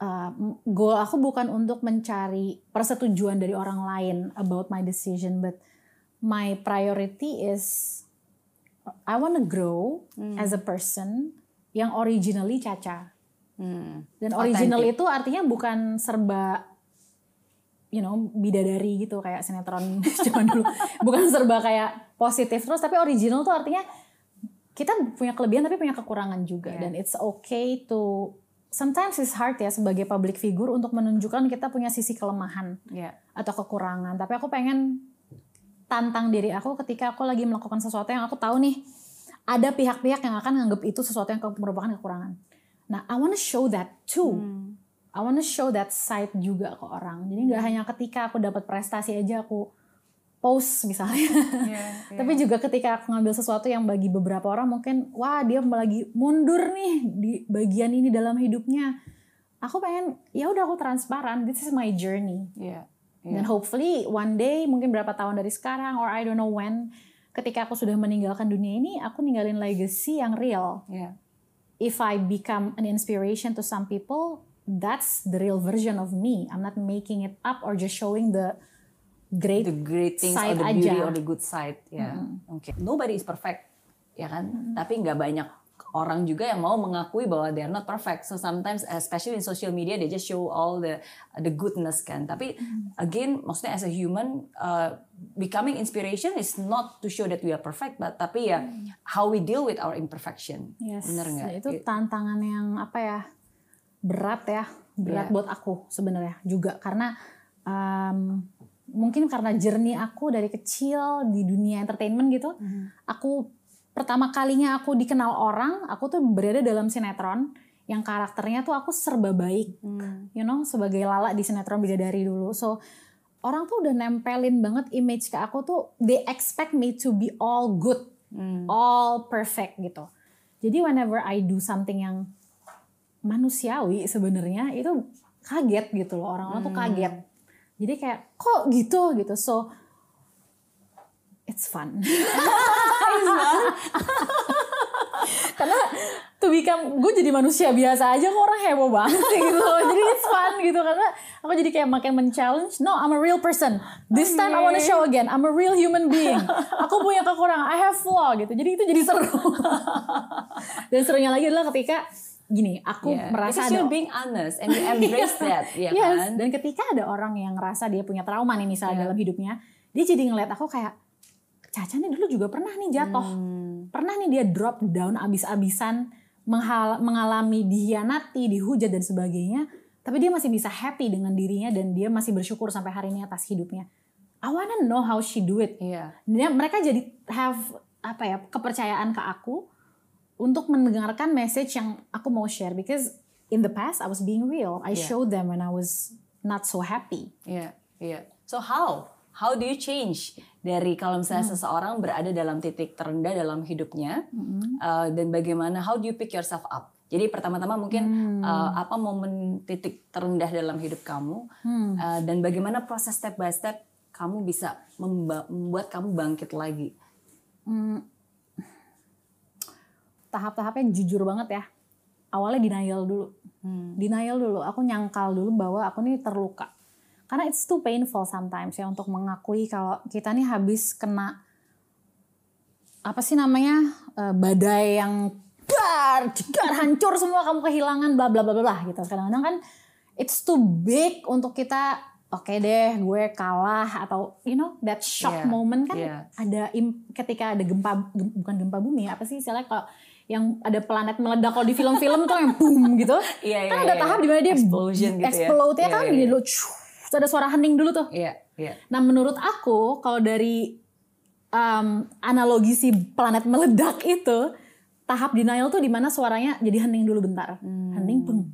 uh, goal aku bukan untuk mencari persetujuan dari orang lain about my decision, but my priority is I want to grow as a person yang originally Caca. Hmm. Dan original itu artinya bukan serba you know bidadari gitu kayak sinetron zaman dulu. Bukan serba kayak positif terus tapi original tuh artinya kita punya kelebihan tapi punya kekurangan juga Yeah. dan it's okay to sometimes it's hard ya sebagai public figure untuk menunjukkan kita punya sisi kelemahan Ya. atau kekurangan. Tapi aku pengen tantang diri aku ketika aku lagi melakukan sesuatu yang aku tahu nih ada pihak-pihak yang akan nganggap itu sesuatu yang merupakan kekurangan. Nah, I wanna show that too. I wanna show that side juga ke orang. Jadi nggak hanya ketika aku dapat prestasi aja aku post misalnya. Iya, Tapi juga ketika aku ngambil sesuatu yang bagi beberapa orang mungkin wah dia lagi mundur nih di bagian ini dalam hidupnya. Aku pengen ya udah aku transparan. This is my journey. Iya. Dan hopefully one day mungkin berapa tahun dari sekarang or I don't know when ketika aku sudah meninggalkan dunia ini aku ninggalin legacy yang real. Iya. If I become an inspiration to some people, that's the real version of me. I'm not making it up or just showing the great the great things or side the beauty aja. or the good side ya. Oke. Nobody is perfect ya kan? Tapi nggak banyak orang juga yang mau mengakui bahwa they are not perfect. So sometimes especially in social media they just show all the the goodness kan. Tapi again maksudnya as a human uh, becoming inspiration is not to show that we are perfect but tapi ya how we deal with our imperfection. Yes, bener nggak? Itu tantangan yang apa ya berat ya, berat Iya. buat aku sebenarnya juga karena um, mungkin karena journey aku dari kecil di dunia entertainment gitu, aku pertama kalinya aku dikenal orang, aku tuh berada dalam sinetron yang karakternya tuh aku serba baik, you know, sebagai Lala di sinetron Bidadari dulu. So orang tuh udah nempelin banget image ke aku tuh they expect me to be all good, all perfect gitu. Jadi whenever I do something yang manusiawi sebenarnya itu kaget gitu loh orang-orang tuh kaget. Jadi kayak kok gitu gitu. So it's fun. Karena to become gue jadi manusia biasa aja kok orang heboh banget gitu loh. Jadi it's fun gitu karena aku jadi kayak makin men-challenge. No, I'm a real person. This time I wanna show again. I'm a real human being. Aku punya kekurangan. I have flaw gitu. Jadi itu jadi seru. Dan serunya lagi adalah ketika gini, aku Yeah. merasa Because ada being honest and you embrace that ya yes. kan Dan ketika ada orang yang ngerasa dia punya trauma nih misalnya dalam hidupnya, dia jadi ngeliat aku kayak Caca nih dulu juga pernah nih jatuh, pernah nih dia drop down abis-abisan, mengalami dihianati, dihujat dan sebagainya, tapi dia masih bisa happy dengan dirinya dan dia masih bersyukur sampai hari ini atas hidupnya. I wanna know how she do it. Iya. Dia, mereka jadi have apa ya kepercayaan ke aku untuk mendengarkan message yang aku mau share because in the past I was being real. I Yeah. showed them when I was not so happy. Iya, iya. So how? How do you change dari kalau misalnya Hmm. seseorang berada dalam titik terendah dalam hidupnya Hmm. uh, dan bagaimana how do you pick yourself up? Jadi pertama-tama mungkin Hmm. uh, apa momen titik terendah dalam hidup kamu Hmm. uh, dan bagaimana proses step by step kamu bisa membuat kamu bangkit lagi. Tahap-tahapnya jujur banget ya. Awalnya denial dulu. Denial dulu. Aku nyangkal dulu bahwa aku nih terluka. Karena it's too painful sometimes ya untuk mengakui kalau kita nih habis kena apa sih namanya eh, badai yang dar, jedar, hancur semua kamu kehilangan bla bla bla bla gitu. Kadang-kadang kan it's too big untuk kita oke deh gue kalah atau you know that shock Yeah, moment kan yeah. ada ketika ada gempa gem- bukan gempa bumi apa sih istilahnya kalau yang ada planet meledak kalau di film-film tuh yang boom gitu Iya, kan iya, ada iya. tahap di mana dia Explosion gitu ya. explode ya Iya, kan iya, iya. terus ada suara hening dulu tuh Iya, Iya. Nah menurut aku kalau dari um, analogi si planet meledak itu tahap denial tuh di mana suaranya jadi hening dulu bentar, hening peng,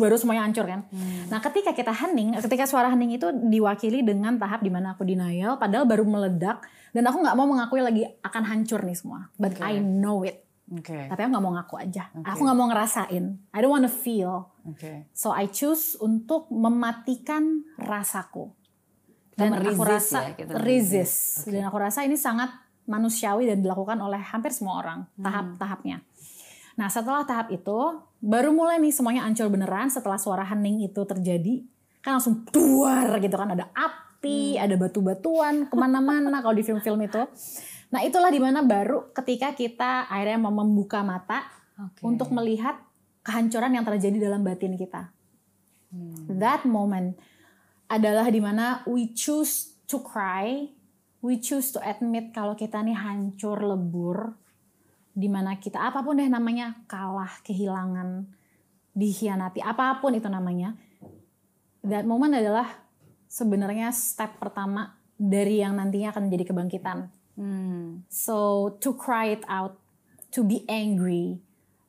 baru semuanya hancur kan. Nah ketika kita hening, ketika suara hening itu diwakili dengan tahap di mana aku denial, padahal baru meledak dan aku nggak mau mengakui lagi akan hancur nih semua, but Oke. I know it. Oke. Tapi aku nggak mau ngaku aja, Oke. aku nggak mau ngerasain, I don't wanna feel. Oke. So I choose untuk mematikan rasaku. Dan Kita aku rasa ya, kita resist. Oke. Dan aku rasa ini sangat manusiawi dan dilakukan oleh hampir semua orang Hmm. tahap-tahapnya. Nah setelah tahap itu baru mulai nih semuanya hancur beneran setelah suara hening itu terjadi kan langsung duar gitu kan ada api, Hmm. ada batu-batuan ke mana-mana kalau di film-film itu. Nah itulah di mana baru ketika kita akhirnya mau membuka mata Oke. untuk melihat kehancuran yang terjadi dalam batin kita. Hmm. That moment adalah di mana we choose to cry, we choose to admit kalau kita nih hancur lebur, di mana kita apa pun deh namanya kalah, kehilangan, dikhianati, apa pun itu namanya. That moment adalah sebenarnya step pertama dari yang nantinya akan menjadi kebangkitan. Hmm. So to cry it out, to be angry,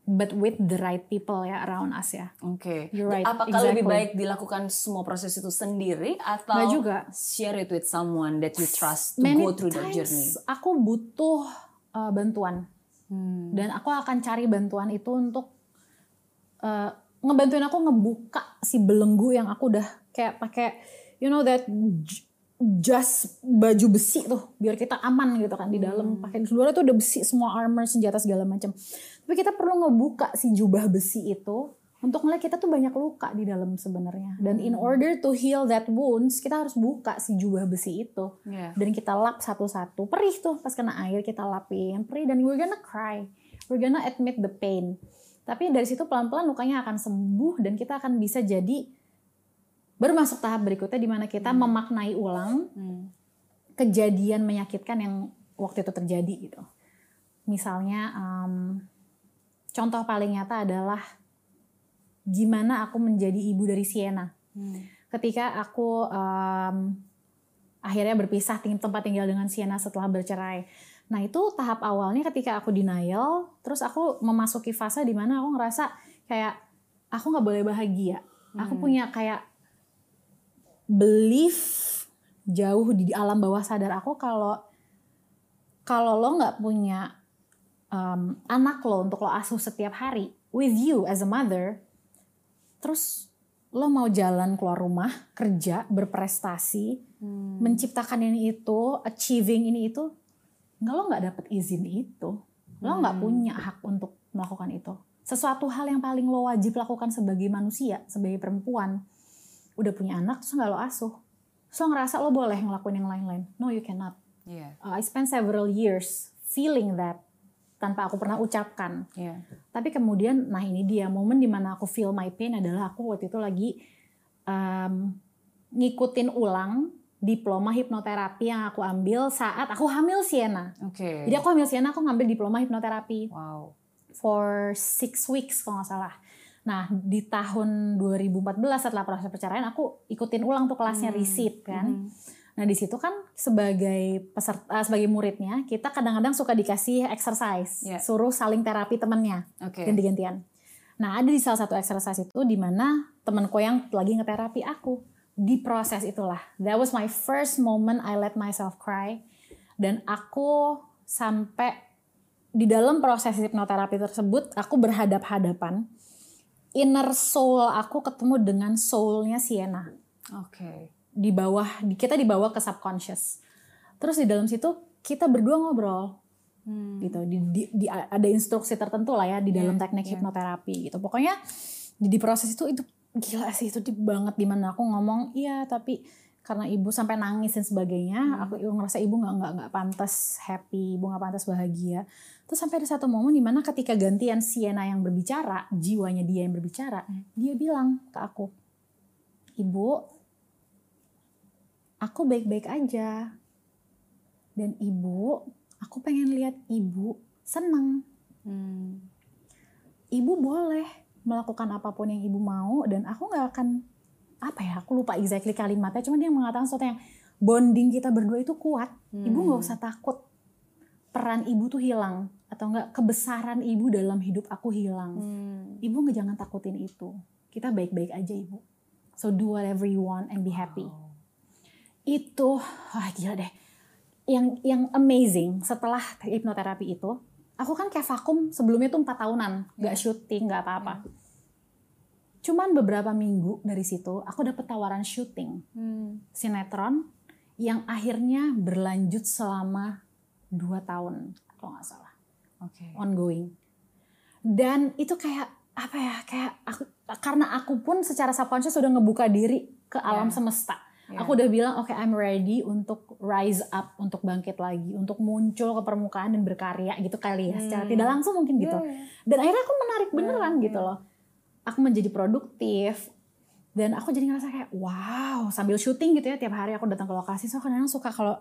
but with the right people ya around us ya. Oke. You're right, Apakah lebih exactly. baik dilakukan semua proses itu sendiri atau Nggak juga. share it with someone that you trust to Many go through that times journey? aku butuh uh, bantuan Hmm. dan aku akan cari bantuan itu untuk uh, ngebantuin aku ngebuka si belenggu yang aku udah kayak pakai you know that jas baju besi tuh biar kita aman gitu kan di dalam. Pakai di luar tuh udah besi semua armor senjata segala macam. Tapi kita perlu ngebuka si jubah besi itu untuk ngeliat kita tuh banyak luka di dalam sebenarnya. Dan in order to heal that wounds kita harus buka si jubah besi itu. Yeah. dan kita lap satu-satu perih tuh. Pas kena air kita lapin perih. Dan we're gonna cry. We're gonna admit the pain. Tapi dari situ pelan-pelan lukanya akan sembuh dan kita akan bisa jadi baru masuk tahap berikutnya di mana kita memaknai ulang Hmm. kejadian menyakitkan yang waktu itu terjadi gitu misalnya em, contoh paling nyata adalah gimana aku menjadi ibu dari Sienna Hmm. ketika aku em, akhirnya berpisah tempat tinggal dengan Sienna setelah bercerai. Nah itu tahap awalnya ketika aku denial, terus aku memasuki fase di mana aku ngerasa kayak aku nggak boleh bahagia. Aku punya kayak belief jauh di alam bawah sadar aku kalau kalau lo nggak punya em, anak lo untuk lo asuh setiap hari with you as a mother, terus lo mau jalan keluar rumah kerja berprestasi Hmm. menciptakan ini itu achieving ini itu nggak lo nggak dapet izin itu lo nggak Hmm. punya hak untuk melakukan itu sesuatu hal yang paling lo wajib lakukan sebagai manusia sebagai perempuan udah punya anak terus nggak lo asuh lo ngerasa lo boleh ngelakuin yang lain-lain no you cannot Yeah. Uh, I spent several years feeling that tanpa aku pernah ucapkan Yeah. tapi kemudian, nah ini dia momen di mana aku feel my pain adalah aku waktu itu lagi um, ngikutin ulang diploma hipnoterapi yang aku ambil saat aku hamil Sienna. Oke. Jadi aku hamil Sienna, aku ngambil diploma hipnoterapi Wow. for six weeks kalau nggak salah. Nah di tahun 2014 setelah proses perceraian aku ikutin ulang tuh kelasnya Hmm. kan. Mhm. Nah di situ kan sebagai peserta sebagai muridnya kita kadang-kadang suka dikasih exercise, Yeah. suruh saling terapi temennya Oke. ganti-gantian. Nah ada di salah satu exercise itu di mana temanku yang lagi ngeterapi aku di proses itulah. That was my first moment I let myself cry dan aku sampai di dalam proses hipnoterapi tersebut aku berhadap-hadapan inner soul aku ketemu dengan soulnya Sienna Oke. di bawah di- kita dibawa ke subconscious. Terus di dalam situ kita berdua ngobrol Hmm. gitu. Di, di- di- ada instruksi tertentu lah ya di dalam Iya, teknik iya. hipnoterapi gitu. Pokoknya di, di proses itu itu gila sih itu deep banget di mana aku ngomong iya tapi karena ibu sampai nangis dan sebagainya Hmm. aku ibu ngerasa ibu nggak nggak nggak pantas happy ibu nggak pantas bahagia terus sampai ada satu momen di mana ketika gantian Sienna yang berbicara jiwanya dia yang berbicara Hmm. dia bilang ke aku ibu aku baik-baik aja dan ibu aku pengen lihat ibu senang Hmm. ibu boleh melakukan apa pun yang ibu mau dan aku nggak akan apa ya aku lupa exactly kalimatnya cuman dia mengatakan sesuatu yang bonding kita berdua itu kuat. Ibu nggak usah takut peran ibu tuh hilang atau enggak kebesaran ibu dalam hidup aku hilang. Hmm. ibu nggak jangan takutin itu. Kita baik-baik aja ibu. So do whatever you want and be happy. Itu wah gila deh. Yang yang amazing setelah hipnoterapi itu aku kan kayak vakum sebelumnya tuh empat tahunan. Nggak syuting nggak apa-apa cuman beberapa minggu dari situ aku dapet tawaran syuting Hmm. sinetron yang akhirnya berlanjut selama dua tahun kalau nggak salah Oke. ongoing dan itu kayak apa ya kayak aku karena aku pun secara subconscious sudah ngebuka diri ke alam Yeah. semesta Yeah. aku udah bilang oke I'm ready untuk rise up untuk bangkit lagi untuk muncul ke permukaan dan berkarya gitu kali ya secara Hmm. tidak langsung mungkin gitu Iya, iya. dan akhirnya aku menarik beneran Yeah, gitu loh aku menjadi produktif dan aku jadi ngerasa kayak wow sambil syuting gitu ya tiap hari aku datang ke lokasi so kadang suka kalau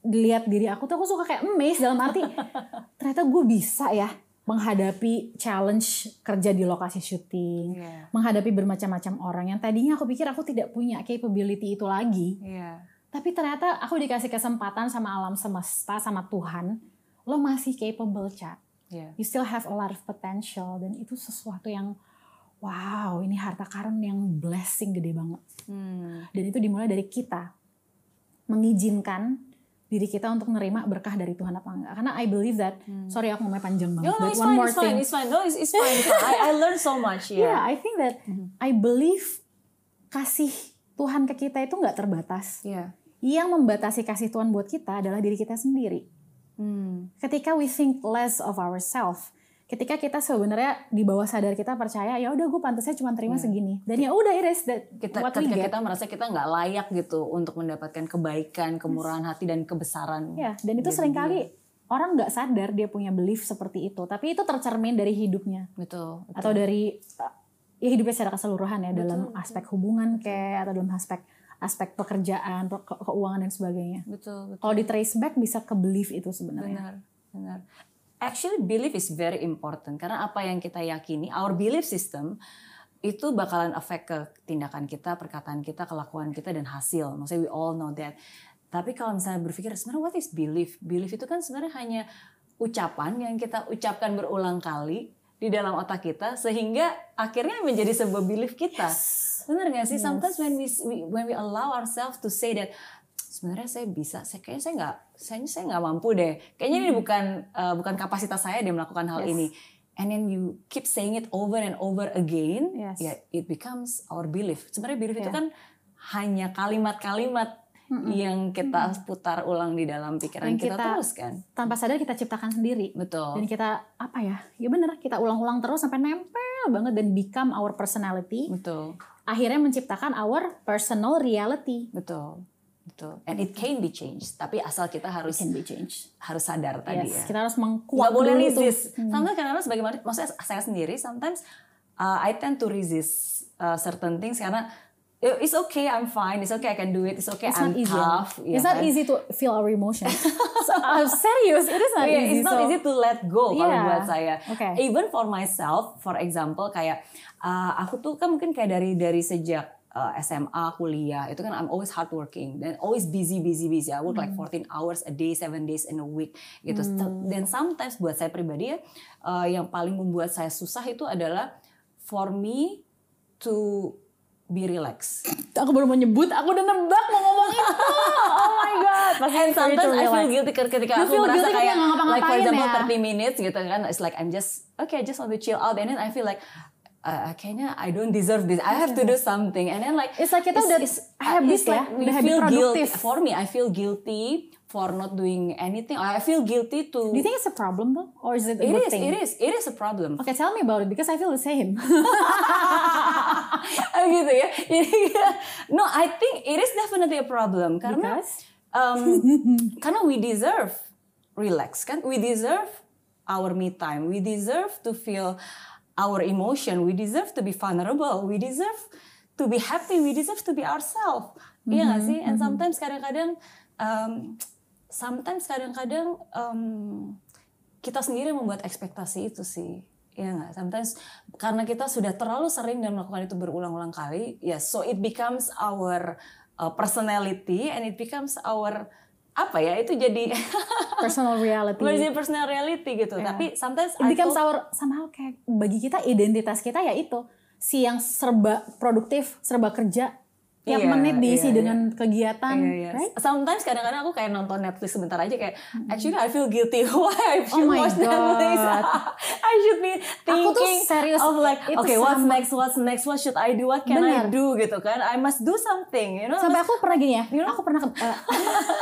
dilihat diri aku tuh aku suka kayak amazed dalam arti ternyata gue bisa ya menghadapi challenge kerja di lokasi syuting Iya. menghadapi bermacam-macam orang yang tadinya aku pikir aku tidak punya capability itu lagi Iya. tapi ternyata aku dikasih kesempatan sama alam semesta sama Tuhan lo masih capable chat Iya. you still have a lot of potential dan itu sesuatu yang wow ini harta karun yang blessing gede banget Hmm. dan itu dimulai dari kita mengizinkan diri kita untuk menerima berkah dari Tuhan apa enggak karena I believe that sorry aku ngomongnya panjang banget No, no, but it's one fine, more it's fine, thing it's fine. No, it's, it's fine. fine. I, I learned so much. yeah Yeah. I think that I believe kasih Tuhan ke kita itu nggak terbatas Yeah. yang membatasi kasih Tuhan buat kita adalah diri kita sendiri Hmm. ketika we think less of ourselves ketika kita sebenarnya di bawah sadar kita percaya ya udah gue pantasnya cuma terima segini dan ya udah it is that Kita, what ketika get kita merasa kita nggak layak gitu untuk mendapatkan kebaikan, kemurahan hati dan kebesaran. ya dan itu sering kali orang nggak sadar dia punya belief seperti itu tapi itu tercermin dari hidupnya Betul. betul. atau dari ya hidupnya secara keseluruhan ya dalam aspek hubungan kayak atau dalam aspek aspek pekerjaan pe- ke- keuangan dan sebagainya betul. betul. kalau di trace back bisa ke belief itu sebenarnya Benar, benar. Actually belief is very important karena apa yang kita yakini, our belief system itu bakalan efek ke tindakan kita, perkataan kita, kelakuan kita dan hasil. Maksudnya we all know that. Tapi kalau misalnya berpikir sebenarnya what is belief? Belief itu kan sebenarnya hanya ucapan yang kita ucapkan berulang kali di dalam otak kita sehingga akhirnya menjadi sebuah belief kita. Benar nggak sih? Sometimes when we, we when we allow ourselves to say that sebenarnya saya bisa, saya kayaknya saya nggak, saya saya nggak mampu deh. Kayaknya ini bukan uh, bukan kapasitas saya deh melakukan hal Yes. ini. And then you keep saying it over and over again, Yes. ya it becomes our belief. Sebenarnya belief itu Yeah. kan hanya kalimat-kalimat yang kita putar ulang di dalam pikiran Yang kita, kita- terus kan. tanpa sadar kita ciptakan sendiri Betul. dan kita apa ya ya bener kita ulang-ulang terus sampai nempel banget dan become our personality Betul. akhirnya menciptakan our personal reality Betul. Betul. And it can be changed. Tapi asal kita harus can be changed harus sadar tadi yes ya. kita harus mengkuat boleh dulu tuh. resist. Sometimes karena sebagaimana maksudnya saya sendiri sometimes uh, I tend to resist uh, certain things karena "Eh, it's okay I'm fine it's okay I can do it it's okay It's I'm easy. tough ya it's not kan? easy to feel our emotions. so, uh, serious, it is not Yeah, easy. it's not so- easy to let go kalau Yeah. buat saya. Okay. Even for myself, for example kayak uh, aku tuh kan mungkin kayak dari dari sejak uh, SMA kuliah itu kan I'm always hardworking dan always busy busy busy. I work like Hmm. 14 hours a day, 7 days in a week gitu. Dan sometimes buat saya pribadi ya uh, yang paling membuat saya susah itu adalah for me to be relaxed. Aku baru mau nyebut, aku udah nebak mau ngomong itu. Oh my god. Pasti And sometimes I feel relax. guilty ketika You aku feel merasa kayak like for example ya. 30 minutes gitu kan it's like I'm just okay I just want to chill out and then I feel like uh, kayaknya I don't deserve this. I have to do something. And then like It's like kita udah habit it's ya, we feel guilty for me. I feel guilty for not doing anything. I feel guilty to Do you think it's a problem though? Or is it a it is it is it is a problem. Okay, tell me about it because I feel the same. gitu ya? No I think it is definitely a problem. Karena Because? um, karena we deserve relax kan? We deserve our me time. We deserve to feel our emotion. We deserve to be vulnerable. We deserve to be happy. We deserve to be ourselves. Iya gak sih? And sometimes kadang-kadang um, sometimes kadang-kadang um, kita sendiri membuat ekspektasi itu sih. Ya nggak? Sometimes karena kita sudah terlalu sering dan melakukan itu berulang-ulang kali ya so it becomes our uh, personality and it becomes our apa ya itu jadi personal reality. Jadi personal reality gitu. Yeah. tapi sometimes it becomes our somehow kayak bagi kita identitas kita ya itu. Si yang serba produktif serba kerja tiap Iya, menit diisi iya, iya. dengan kegiatan Iya, iya. right Sometimes kadang-kadang aku kayak nonton Netflix sebentar aja kayak actually I feel guilty why I Oh should my watch Netflix. I should be Aku tuh thinking serius, of like itu okay what's sama. next what's next what should I do what can I Benar. do gitu kan I must do something you know sampai aku pernah gini ya You know? aku pernah ke- eh,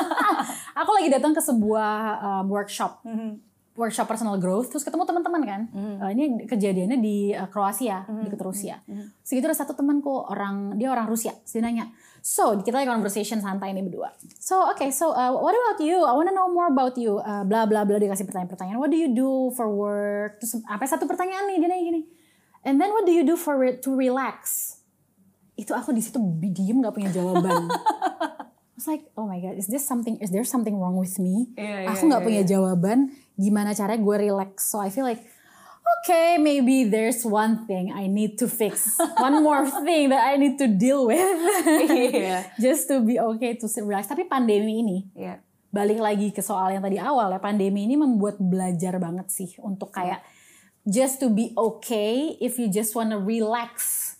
aku lagi datang ke sebuah um, workshop Mhm. Workshop personal growth terus ketemu teman-teman kan. Eh, ini kejadiannya di eh, Kroasia Mhm. deket Rusia. Segitu ada satu temanku orang dia orang Rusia. Dia nanya so kita lagi conversation santai nih berdua. So okay so uh, what about you? I wanna know more about you. Uh, bla bla bla dia kasih pertanyaan-pertanyaan. What do you do for work? Terus apa satu pertanyaan nih dia nanya gini. And then what do you do for re- to relax? Itu aku di situ diem nggak punya jawaban. I was like, oh my god, is this something? Is there something wrong with me? Iya, iya, aku nggak iya, punya jawaban. Gimana caranya gue relax? So I feel like, okay, maybe there's one thing I need to fix, one more thing that I need to deal with, Iya. just to be okay to relax. Tapi pandemi ini, Iya. balik lagi ke soal yang tadi awal ya, pandemi ini membuat belajar banget sih untuk kayak just to be okay if you just wanna relax.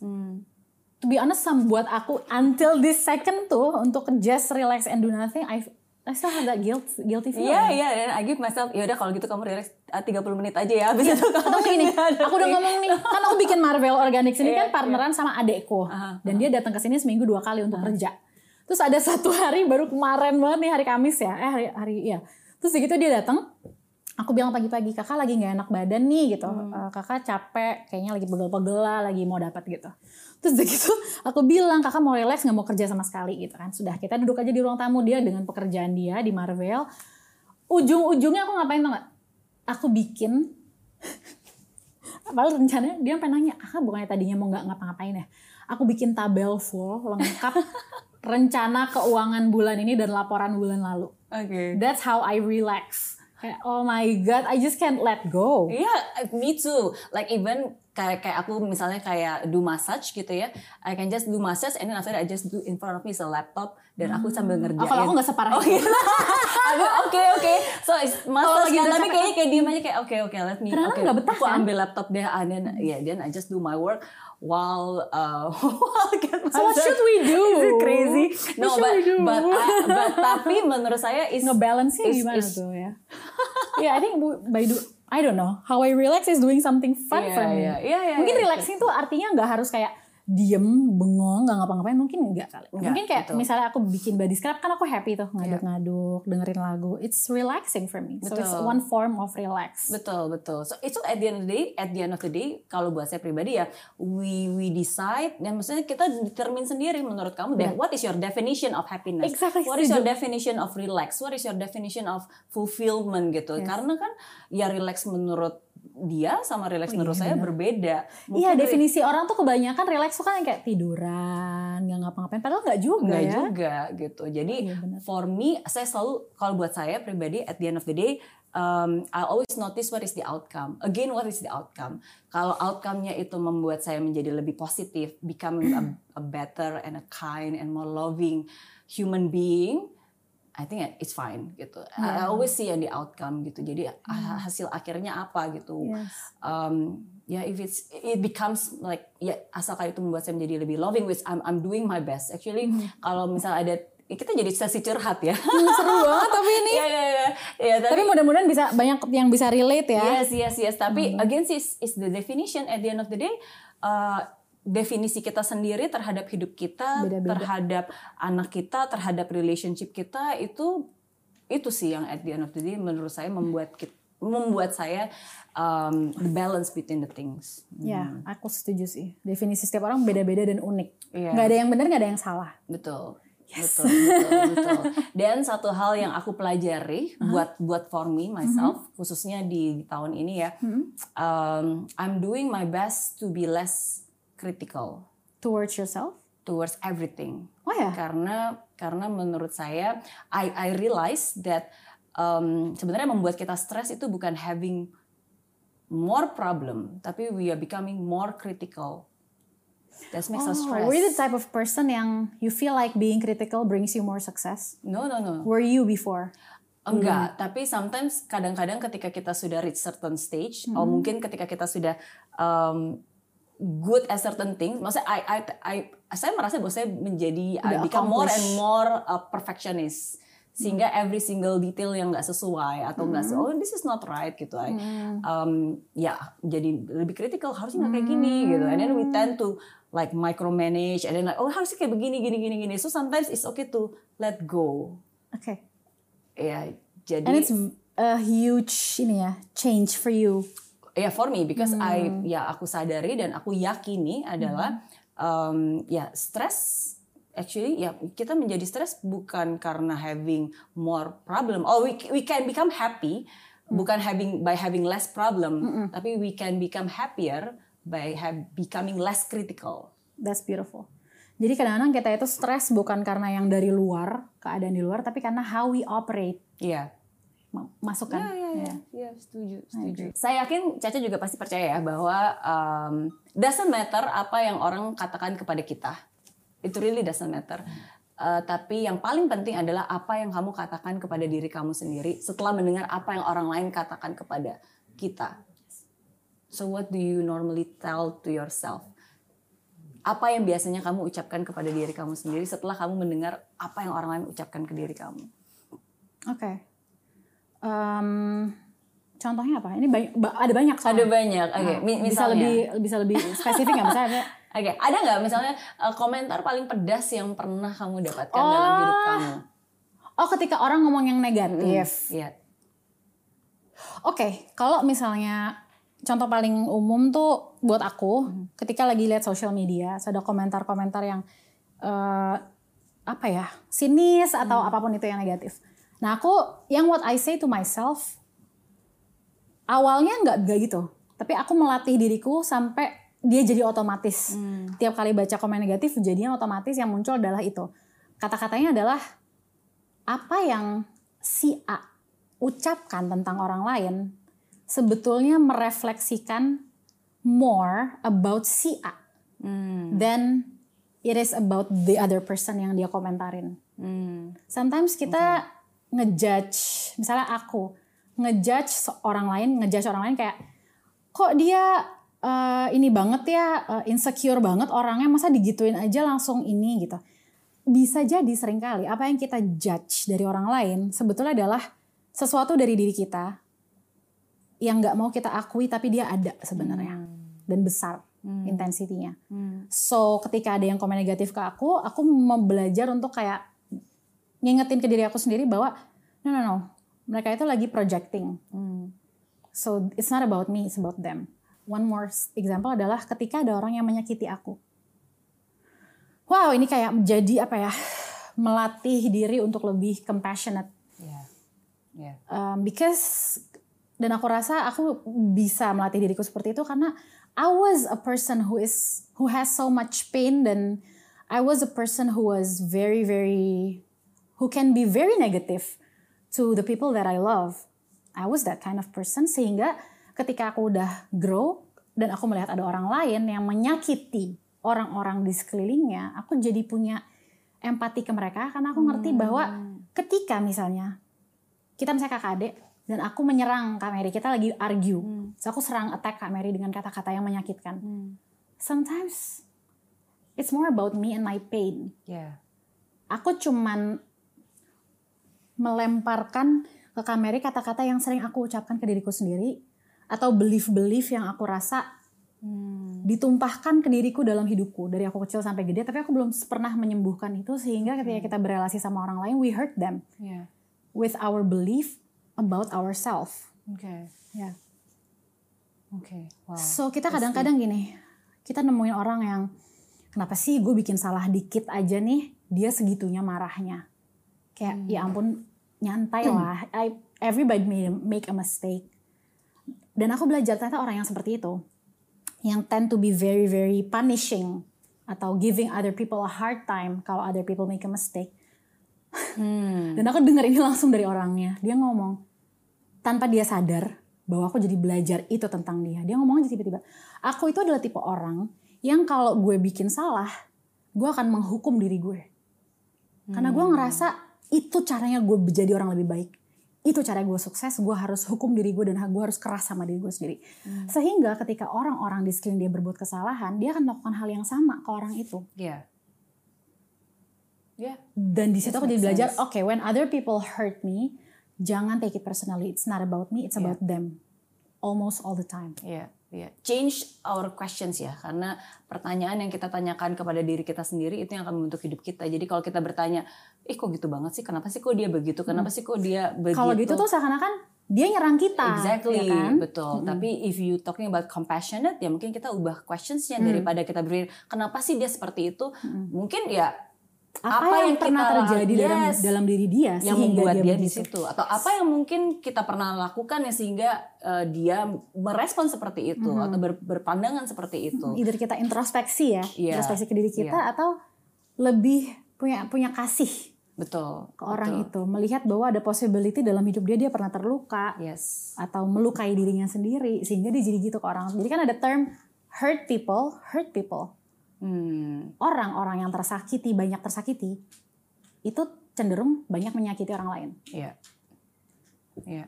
To be honest, buat aku until this second tuh untuk just relax and do nothing, I I still have that guilt guilty feeling. Iya iya dan I give myself ya udah kalau gitu kamu relax ah, 30 menit aja ya habis itu kamu gini, aku udah ngomong nih, kan aku bikin Marvel Organics ini Iya, kan partneran sama adekku. Aha, Dan dia datang ke sini seminggu dua kali untuk kerja. Terus ada satu hari baru kemarin banget nih hari Kamis ya. Eh hari hari iya. Terus begitu dia datang, aku bilang pagi-pagi kakak lagi nggak enak badan nih gitu. Hmm. Eh, kakak capek, kayaknya lagi pegel-pegel lah, lagi mau dapat gitu. Terus begitu aku bilang kakak mau relax nggak mau kerja sama sekali gitu kan. Sudah kita duduk aja di ruang tamu dia dengan pekerjaan dia di Marvel. Ujung-ujungnya aku ngapain tau gak? Aku bikin Padahal rencananya dia sampai nanya, kakak bukannya tadinya mau nggak ngapa-ngapain ya? Aku bikin tabel full lengkap rencana keuangan bulan ini dan laporan bulan lalu. Oke. That's how I relax. Kayak oh my god, I just can't let go. Iya, me too. Like even kayak kayak aku misalnya kayak do massage gitu ya, I can just do massage and then after that I just do in front of me is a laptop dan aku sambil ngerjain. Oh, kalau aku nggak separah Oh, itu. iya. Aku, Oke oke, so it's massage kan, udah tapi kayaknya kayak diem aja kayak oke oke let me. Kadang-kadang oke, nggak betah, Aku kan? ambil laptop deh, and then yeah, then I just do my work while uh, while get So what should we do? Is it crazy? No, but but uh, but tapi menurut saya is Ngebalance-nya is- gimana is- tuh ya? yeah, I think by do I don't know how I relax is doing something fun Iya, for me. iya, iya, iya, mungkin iya. relaxing tuh artinya nggak harus kayak diem, bengong, nggak ngapa-ngapain. Mungkin enggak kali. Nggak, mungkin kayak betul. misalnya aku bikin body scrub kan aku happy tuh ngaduk-ngaduk, dengerin lagu. It's relaxing for me. So it's Betul. one form of relax. Betul betul. So itu at the end of the day, at the end of the day, kalau buat saya pribadi ya, we we decide dan maksudnya kita determine sendiri menurut kamu dan what is your definition of happiness? Exactly, What is your definition of relax? What is your definition of fulfillment gitu? Karena kan ya relax menurut dia sama relax menurut saya berbeda. Oh, Iya definisi orang tuh kebanyakan relax tuh kan yang kayak tiduran, nggak ngapa-ngapain. Padahal nggak juga Enggak ya. juga gitu. Jadi Iya, for me, saya selalu kalau buat saya pribadi at the end of the day, um, I always notice what is the outcome. Again, what is the outcome? Kalau outcome-nya itu membuat saya menjadi lebih positif, becoming a, a better and a kind and more loving human being, I think it's fine gitu. I- I always see the outcome gitu. Jadi ah, hasil akhirnya apa gitu. Yes. Um, ya if it's it becomes like ya asalkan itu membuat saya menjadi lebih loving which I'm I'm doing my best. Actually kalau misal ada kita jadi sesi curhat ya. Hmm, seru banget tapi ini. Iya iya iya. Ya, Tapi mudah-mudahan bisa banyak yang bisa relate ya. Yes, yes, yes. Hmm. Tapi again sih is, is the definition at the end of the day. uh, definisi kita sendiri terhadap hidup kita, Beda-beda. terhadap anak kita, terhadap relationship kita itu itu sih yang at the end of the day menurut saya membuat kita, membuat saya um, the balance between the things. Ya, aku setuju sih. Definisi setiap orang beda-beda dan unik. Iya. Nggak ada yang benar, nggak ada yang salah. Betul. Betul, betul, betul. Dan satu hal yang aku pelajari buat buat for me myself, khususnya di tahun ini ya, um, I'm doing my best to be less critical Towards yourself. towards everything. Oh ya. Karena karena menurut saya, I I realize that um, sebenarnya membuat kita stres itu bukan having more problem, tapi we are becoming more critical. That makes us stress. Oh, were you the type of person yang you feel like being critical brings you more success? No, no, no. Were you before? Enggak, tapi sometimes kadang-kadang ketika kita sudah reach certain stage, Hmm. atau mungkin ketika kita sudah um, good at certain things, maksudnya I, I, I, saya merasa bahwa saya menjadi I become more and more uh, perfectionist, sehingga every single detail yang nggak sesuai atau nggak se- oh this is not right gitu, I, um, ya jadi lebih critical harusnya nggak kayak gini gitu, and then we tend to like micromanage, and then like oh harusnya kayak begini gini gini gini, so sometimes it's okay to let go, Okay. ya jadi And it's a huge ini ya change for you. Ya for me because I ya aku sadari dan aku yakini adalah um, ya stress actually ya kita menjadi stres bukan karena having more problem. Oh we we can become happy bukan having by having less problem tapi we can become happier by have, becoming less critical. That's beautiful. Jadi kadang-kadang kita itu stres bukan karena yang dari luar, keadaan di luar, tapi karena how we operate. Iya Ma- Masuk kan? Ya, ya, ya, Ya. ya, setuju, setuju. Saya yakin Caca juga pasti percaya ya bahwa um, doesn't matter apa yang orang katakan kepada kita. It really doesn't matter. Uh, tapi yang paling penting adalah apa yang kamu katakan kepada diri kamu sendiri setelah mendengar apa yang orang lain katakan kepada kita. So what do you normally tell to yourself? Apa yang biasanya kamu ucapkan kepada diri kamu sendiri setelah kamu mendengar apa yang orang lain ucapkan ke diri kamu? Oke. Em, contohnya apa? Ini banyak, ba- ada banyak soalnya. Ada banyak. Oke, Nah, mi- bisa misalnya. lebih bisa lebih spesifik nggak misalnya? Oke, ada nggak misalnya uh, komentar paling pedas yang pernah kamu dapatkan dalam Oh. hidup kamu? Oh, ketika orang ngomong yang negatif. Iya. Oke, kalau misalnya contoh paling umum tuh buat aku, ketika lagi lihat social media, so ada komentar-komentar yang eh, apa ya, sinis atau apa pun itu yang negatif. Nah aku, yang what I say to myself, awalnya nggak nggak gitu, tapi aku melatih diriku sampai dia jadi otomatis. Tiap kali baca komen negatif, jadinya otomatis yang muncul adalah itu. Kata-katanya adalah apa yang si A ucapkan tentang orang lain sebetulnya merefleksikan more about si A Hmm. than it is about the other person yang dia komentarin. Hmm. Sometimes kita ngejudge, misalnya aku ngejudge orang lain, ngejudge orang lain kayak kok dia eh, ini banget ya eh, insecure banget orangnya masa digituin aja langsung ini gitu. Bisa jadi sering kali apa yang kita judge dari orang lain sebetulnya adalah sesuatu dari diri kita yang nggak mau kita akui tapi dia ada sebenarnya dan besar intensitinya. Hmm. So ketika ada yang komen negatif ke aku, aku mau belajar untuk kayak ngingetin ke diri aku sendiri bahwa no no no, mereka itu lagi projecting. Hmm. So it's not about me, it's about them. One more example adalah ketika ada orang yang menyakiti aku. Wow, ini kayak menjadi apa ya? Melatih diri untuk lebih compassionate Iya. Iya. Um, because dan aku rasa aku bisa melatih diriku seperti itu karena I was a person who is who has so much pain dan I was a person who was very very who can be very negative to the people that I love. I was that kind of person sehingga ketika aku udah grow dan aku melihat ada orang lain yang menyakiti orang-orang di sekelilingnya, aku jadi punya empati ke mereka karena aku ngerti bahwa ketika misalnya kita misalnya kakak adik dan aku menyerang Kak Mary, kita lagi argue. So aku serang attack Kak Mary dengan kata-kata yang menyakitkan. Sometimes it's more about me and my pain. Iya. Aku cuman melemparkan ke Kak Mary kata-kata yang sering aku ucapkan ke diriku sendiri atau belief-belief yang aku rasa Hmm. ditumpahkan ke diriku dalam hidupku dari aku kecil sampai gede tapi aku belum pernah menyembuhkan itu sehingga ketika kita berrelasi sama orang lain we hurt them Iya. with our belief about ourselves. Oke. Ya. Oke. Wow. So kita kadang-kadang gini, kita nemuin orang yang kenapa sih gue bikin salah dikit aja nih, dia segitunya marahnya. Kayak ya ampun nyantai lah. I, everybody make a mistake. Dan aku belajar ternyata orang yang seperti itu, yang tend to be very very punishing atau giving other people a hard time kalau other people make a mistake. Hmm. Dan aku denger ini langsung dari orangnya. Dia ngomong tanpa dia sadar, bahwa aku jadi belajar itu tentang dia. Dia ngomong aja tiba-tiba, aku itu adalah tipe orang yang kalau gue bikin salah, gue akan menghukum diri gue. Karena gue ngerasa itu caranya gue menjadi orang lebih baik. Itu cara gue sukses, gue harus hukum diri gue dan gue harus keras sama diri gue sendiri. Sehingga ketika orang-orang di sekeliling dia berbuat kesalahan, dia akan melakukan hal yang sama ke orang itu. Iya. Iya. Dan di situ aku jadi belajar, oke, when other people hurt me, jangan take it personally. It's not about me, it's Yeah. about them. Almost all the time. Iya, iya. Change our questions ya, karena pertanyaan yang kita tanyakan kepada diri kita sendiri itu yang akan membentuk hidup kita. Jadi kalau kita bertanya, ih kok gitu banget sih? Kenapa sih kok dia begitu? Kenapa sih kok dia begitu? Kalau gitu tuh seakan-akan dia nyerang kita. Exactly, ya kan? betul. Tapi if you talking about compassionate, ya mungkin kita ubah questionsnya daripada kita berpikir kenapa sih dia seperti itu? Mungkin ya Apa, yang, pernah kita- terjadi dalam Yes. dalam diri dia yang membuat dia, di begitu. situ atau apa yang mungkin kita pernah lakukan ya sehingga eh, dia merespon seperti itu atau ber- berpandangan seperti itu. Either kita introspeksi ya, Iya, introspeksi ke diri kita atau lebih punya punya kasih Betul. ke orang betul. itu, melihat bahwa ada possibility dalam hidup dia dia pernah terluka Yes. atau melukai dirinya sendiri sehingga dia jadi gitu ke orang. Jadi kan ada term hurt people, hurt people. Hmm. Orang-orang yang tersakiti, banyak tersakiti, itu cenderung banyak menyakiti orang lain. Iya. Iya.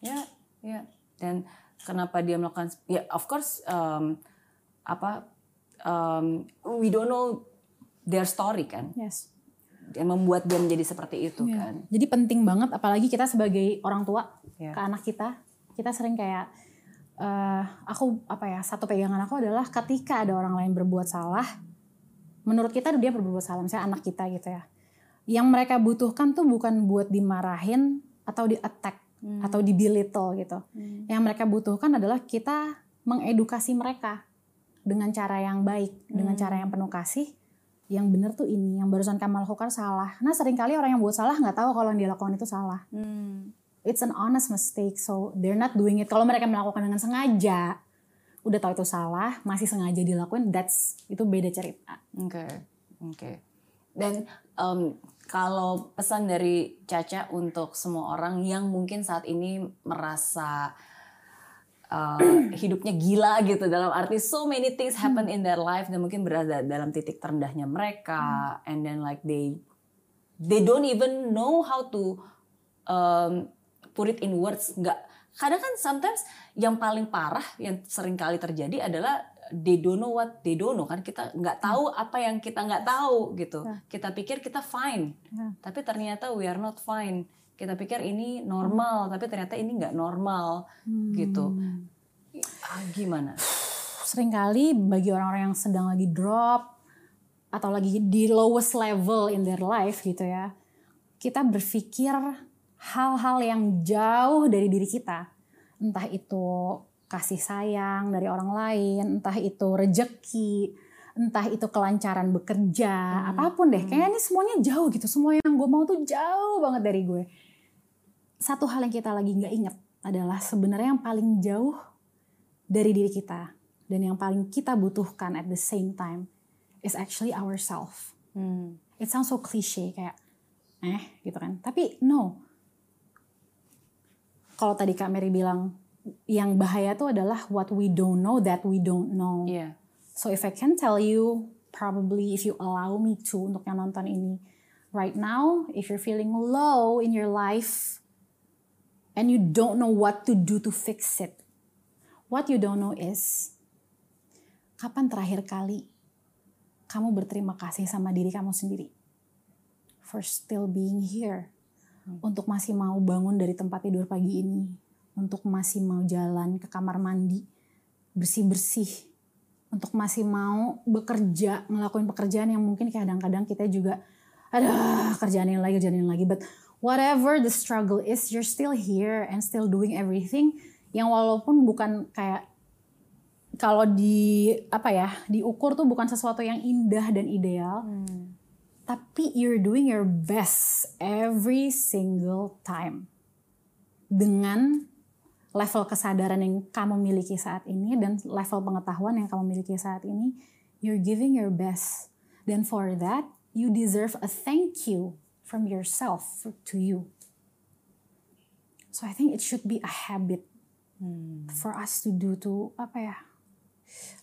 Ya, ya. Dan kenapa dia melakukan ya of course um, apa um, we don't know their story kan. Yes. Yang membuat dia menjadi seperti itu Iya. kan. Jadi penting banget apalagi kita sebagai orang tua Iya. ke anak kita, kita sering kayak eh aku apa ya satu pegangan aku adalah ketika ada orang lain berbuat salah, menurut kita dia berbuat salah, misalnya anak kita gitu ya, yang mereka butuhkan tuh bukan buat dimarahin atau di attack atau di belittle gitu. Yang mereka butuhkan adalah kita mengedukasi mereka dengan cara yang baik, dengan cara yang penuh kasih. Yang benar tuh ini, yang barusan kamu lakukan salah. Nah sering kali orang yang buat salah nggak tahu kalau yang dia lakukan itu salah Hmm. It's an honest mistake so they're not doing it kalau mereka melakukan dengan sengaja udah tahu itu salah masih sengaja dilakuin that's itu beda cerita Oke, oke. Dan em, kalau pesan dari Caca untuk semua orang yang mungkin saat ini merasa eh, hidupnya gila gitu dalam arti so many things happen in their life dan mungkin berada dalam titik terendahnya mereka and then like they they don't even know how to um, put it in words nggak. Kadang kan sometimes yang paling parah yang sering kali terjadi adalah they don't know what they don't know kan. Kita nggak tahu apa yang kita nggak tahu gitu. Ya. kita pikir kita fine Ya. tapi ternyata we are not fine. Kita pikir ini normal tapi ternyata ini nggak normal gitu. Ah, gimana? Seringkali bagi orang-orang yang sedang lagi drop atau lagi di lowest level in their life gitu ya kita berpikir hal-hal yang jauh dari diri kita entah itu kasih sayang dari orang lain entah itu rejeki entah itu kelancaran bekerja apa pun deh kayaknya ini semuanya jauh gitu semua yang gue mau tuh jauh banget dari gue satu hal yang kita lagi nggak ingat adalah sebenarnya yang paling jauh dari diri kita dan yang paling kita butuhkan at the same time is actually ourself. Hmm. It sounds so cliche kayak eh gitu kan. Tapi no. Kalau tadi Kak Mary bilang yang bahaya tuh adalah what we don't know that we don't know. Iya. So if I can tell you, probably if you allow me to untuk yang nonton ini, right now, if you're feeling low in your life and you don't know what to do to fix it, what you don't know is kapan terakhir kali kamu berterima kasih sama diri kamu sendiri for still being here, untuk masih mau bangun dari tempat tidur pagi ini, untuk masih mau jalan ke kamar mandi, bersih-bersih, untuk masih mau bekerja, ngelakuin pekerjaan yang mungkin kadang-kadang kita juga ada kerjaan yang lagi, kerjaan yang lagi. But whatever the struggle is, you're still here and still doing everything yang walaupun bukan kayak kalau di apa ya diukur tuh bukan sesuatu yang indah dan ideal, tapi you're doing your best every single time dengan level kesadaran yang kamu miliki saat ini dan level pengetahuan yang kamu miliki saat ini, you're giving your best. Dan for that, you deserve a thank you from yourself to you. So I think it should be a habit Hmm. for us to do to apa ya?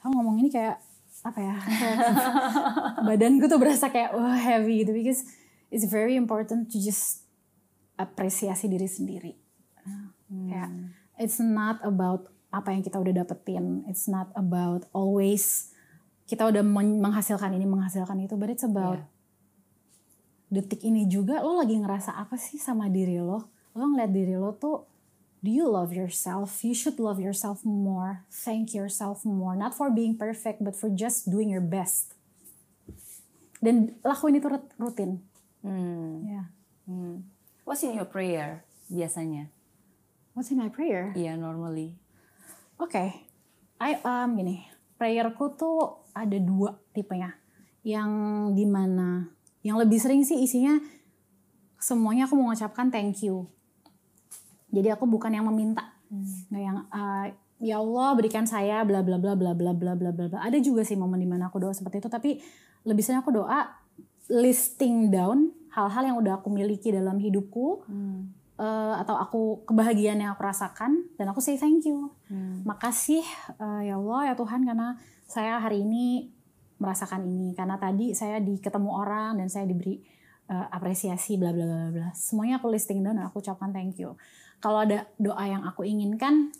Aku ngomong ini kayak apa ya? Badanku tuh berasa kayak wah heavy gitu because it's very important to just apresiasi diri sendiri. Kayak it's not about apa yang kita udah dapetin. It's not about always kita udah men- menghasilkan ini menghasilkan itu, but it's about detik ini juga lo lagi ngerasa apa sih sama diri lo? Lo ngeliat diri lo tuh do you love yourself? You should love yourself more. Thank yourself more. Not for being perfect, but for just doing your best. Dan lakuin itu rut- rutin. Hmm. Ya. Hmm. What's in your prayer biasanya? What's in my prayer? Iya, normally. Oke, I um gini, prayerku tuh ada dua tipenya. Yang di mana, yang lebih sering sih isinya semuanya aku mengucapkan thank you. Jadi aku bukan yang meminta, nggak yang uh, ya Allah berikan saya bla bla bla bla bla bla bla bla. Ada juga sih momen di mana aku doa seperti itu, tapi lebih sering aku doa listing down hal-hal yang udah aku miliki dalam hidupku Hmm. eh, atau aku kebahagiaan yang aku rasakan dan aku say thank you. Hmm. Makasih eh, ya Allah ya Tuhan karena saya hari ini merasakan ini karena tadi saya di ketemu orang dan saya diberi eh, apresiasi bla bla bla bla. Semuanya aku listing down dan aku ucapkan thank you. Kalau ada doa yang aku inginkan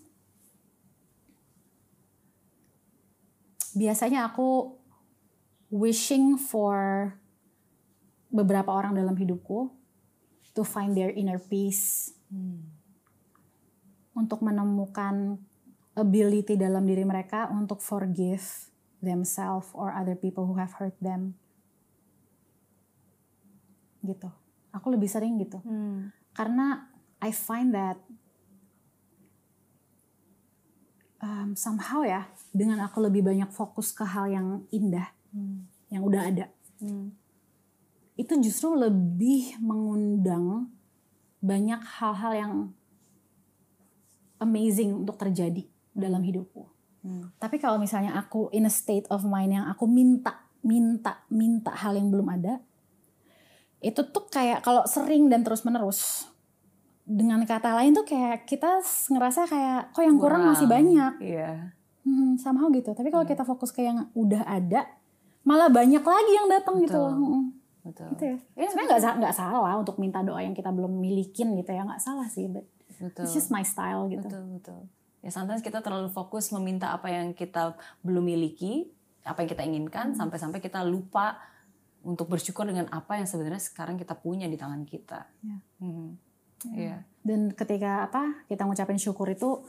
biasanya aku wishing for beberapa orang dalam hidupku to find their inner peace untuk menemukan ability dalam diri mereka untuk forgive themselves or other people who have hurt them. Gitu. Aku lebih sering gitu. Hmm. Karena I find that um, somehow ya, dengan aku lebih banyak fokus ke hal yang indah, Hmm. yang udah ada, Hmm. itu justru lebih mengundang banyak hal-hal yang amazing untuk terjadi dalam hidupku. Hmm. Tapi kalau misalnya aku in a state of mind yang aku minta, minta, minta hal yang belum ada, itu tuh kayak kalau sering dan terus menerus, dengan kata lain tuh kayak kita ngerasa kayak kok yang kurang, masih banyak, Iya. hmm, somehow gitu. Tapi kalau Iya. kita fokus ke yang udah ada, malah banyak lagi yang datang gitu loh. Hmm, Betul. Gitu ya. Iya, Sebenarnya nggak nggak salah untuk minta doa yang kita belum milikin gitu ya, nggak salah sih. But betul. it's just my style gitu. Betul, betul. Ya sometimes kita terlalu fokus meminta apa yang kita belum miliki, apa yang kita inginkan, Hmm. sampai-sampai kita lupa untuk bersyukur dengan apa yang sebenarnya sekarang kita punya di tangan kita. Ya. Hmm. Iya. Dan ketika apa kita ngucapin syukur itu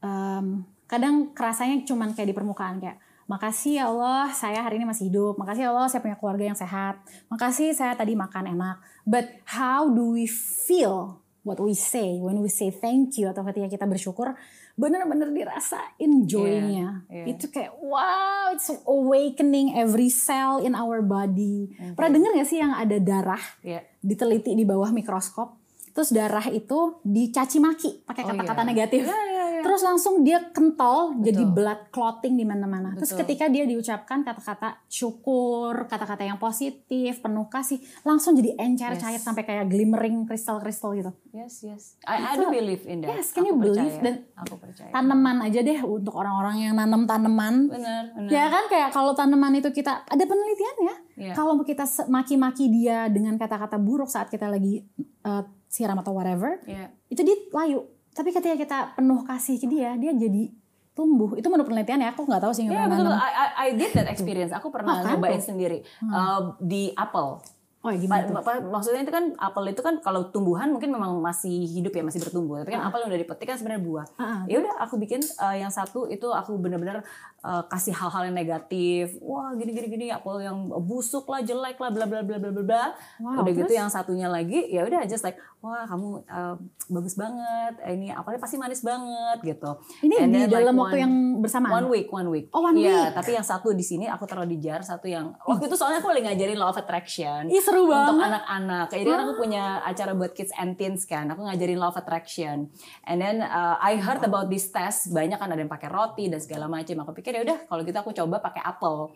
em, kadang kerasanya cuman kayak di permukaan kayak makasih ya Allah saya hari ini masih hidup, makasih ya Allah saya punya keluarga yang sehat, makasih saya tadi makan enak. But how do we feel what we say when we say thank you atau ketika kita bersyukur benar-benar dirasain joy-nya. Iya, iya. Itu kayak wow, it's awakening every cell in our body. Pernah denger gak sih yang ada darah Iya. diteliti di bawah mikroskop. Terus darah itu dicaci maki pakai Oh, kata-kata iya. negatif. Iya, iya, iya. Terus langsung dia kental jadi Betul. blood clotting di mana-mana. Terus ketika dia diucapkan kata-kata syukur, kata-kata yang positif, penuh kasih, langsung jadi encer Yes. cair sampai kayak glimmering kristal-kristal gitu. Yes, yes. I, I do believe in that. Yes, can you believe? percaya. Dan aku percaya. Tanaman aja deh untuk orang-orang yang nanam tanaman. Benar, benar. Ya kan kayak kalau tanaman itu kita ada penelitiannya. Iya. Kalau kita maki-maki dia dengan kata-kata buruk saat kita lagi uh, siram atau whatever, Iya. itu dia layu. Tapi ketika kita penuh kasih ke dia, dia jadi tumbuh. Itu menurut penelitian ya, aku nggak tahu sih Iya nggak betul. I, I, I did that experience. Aku pernah Oh, kan nyobain sendiri Uh, di apel. Oh ya Pa- gimana pa- maksudnya itu kan apel itu kan kalau tumbuhan mungkin memang masih hidup ya masih bertumbuh. Tapi kan apel yang udah dipetik kan sebenarnya buah. Ah, ah. ya udah aku bikin uh, yang satu itu aku benar-benar uh, kasih hal-hal yang negatif. Wah gini gini gini apel yang busuk lah jelek lah bla bla bla bla bla bla. Wow, udah gitu yang satunya lagi ya udah just like wah kamu uh, bagus banget. Ini apelnya pasti manis banget gitu. Ini And di then, like, dalam waktu one- yang bersamaan. One week, one week. Oh, one Iya, week. tapi yang satu di sini aku taruh di jar, satu yang waktu itu soalnya aku lagi ngajarin law of attraction. Ih seru untuk banget. anak-anak. Jadi kan aku punya acara buat kids and teens kan. Aku ngajarin law of attraction. And then uh, I heard about this test banyak kan ada yang pakai roti dan segala macam. Aku pikir ya udah kalau gitu aku coba pakai apel.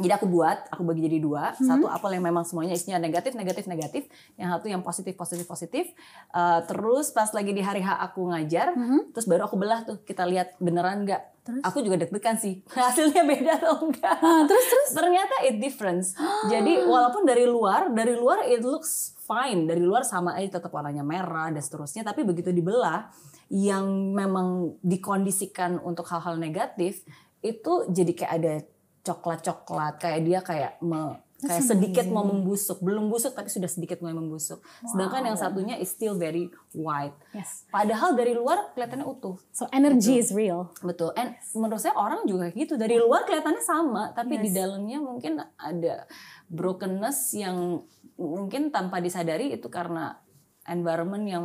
Jadi aku buat, aku bagi jadi dua. Hmm. Satu apel yang memang semuanya isinya negatif, negatif, negatif. Yang satu yang positif, positif, positif. Uh, terus pas lagi di hari H aku ngajar, terus baru aku belah tuh. Kita lihat beneran nggak. Hmm. Terus? Aku juga deg-degan sih. Hasilnya beda atau enggak. Ah, terus terus Ternyata it difference. Jadi walaupun dari luar, dari luar it looks fine. Dari luar sama aja tetap warnanya merah dan seterusnya. Tapi begitu dibelah, yang memang dikondisikan untuk hal-hal negatif itu jadi kayak ada coklat-coklat. Kayak dia kayak me- kayak sedikit mau membusuk, belum busuk tapi sudah sedikit mulai membusuk. Sedangkan yang satunya is still very white. yes Padahal dari luar kelihatannya utuh. so energy is real Betul. And menurut saya orang juga gitu. Dari luar kelihatannya sama, tapi di Yes. dalamnya mungkin ada brokenness yang mungkin tanpa disadari itu karena environment yang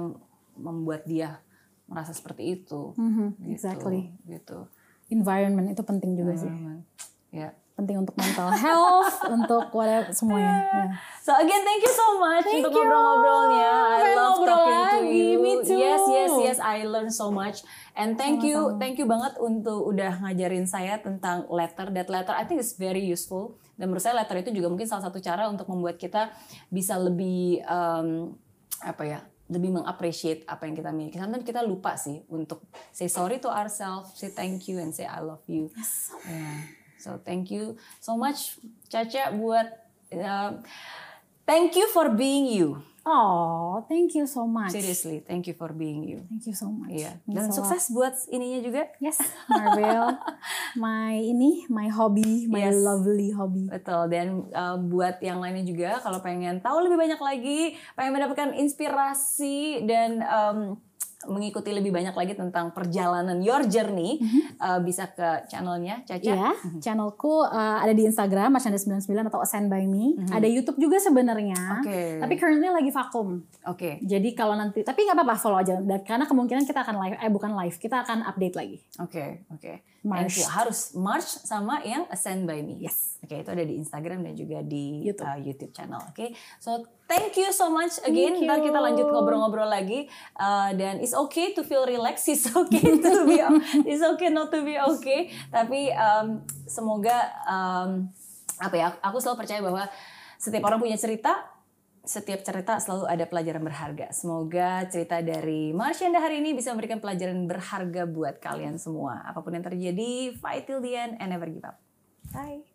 membuat dia merasa seperti itu. Mhm, Gitu, exactly Gitu. environment itu penting juga sih Ya. penting untuk mental health untuk whatever semuanya Ya. So again, thank you so much Thank untuk you. ngobrol-ngobrolnya. I love ngobrol talking to lagi. you. Me too. Yes, yes, yes. I learned so much. And thank you, Sama-sama. thank you banget untuk udah ngajarin saya tentang letter. That letter, I think is very useful. Dan menurut saya letter itu juga mungkin salah satu cara untuk membuat kita bisa lebih um, apa ya, lebih mengappreciate apa yang kita miliki. Sometimes kita lupa sih untuk say sorry to ourselves, say thank you, and say I love you. Yeah. So thank you so much Caca buat uh, thank you for being you. oh thank you so much Seriously, thank you for being you. thank you so much Iya. Means Dan lot. sukses buat ininya juga. Yes, Marvel. my ini, my hobby, my Yes. lovely hobby. Betul. Dan uh, buat yang lainnya juga kalau pengen tahu lebih banyak lagi, pengen mendapatkan inspirasi dan um, mengikuti lebih banyak lagi tentang perjalanan your journey, uh, bisa ke channelnya Caca. Iya, channelku uh, ada di Instagram Marshanda99 atau Ascend by Me. Ada YouTube juga sebenarnya. Oke. Tapi currently lagi vakum. Oke. Jadi kalau nanti, tapi nggak apa-apa follow aja. Dan karena kemungkinan kita akan live, eh bukan live, kita akan update lagi. Oke, oke. March. Thank you. Harus March sama yang Ascend by Me. Yes. Oke, itu ada di Instagram dan juga di YouTube. uh, YouTube channel. Oke, so thank you so much again. Ntar kita lanjut ngobrol-ngobrol lagi. Uh, dan it's okay to feel relaxed. It's okay to be. it's okay not to be okay. Tapi um, semoga um, apa ya? Aku selalu percaya bahwa setiap orang punya cerita. Setiap cerita selalu ada pelajaran berharga. Semoga cerita dari Marsyanda hari ini bisa memberikan pelajaran berharga buat kalian semua. Apa pun yang terjadi, fight till the end and never give up. Bye.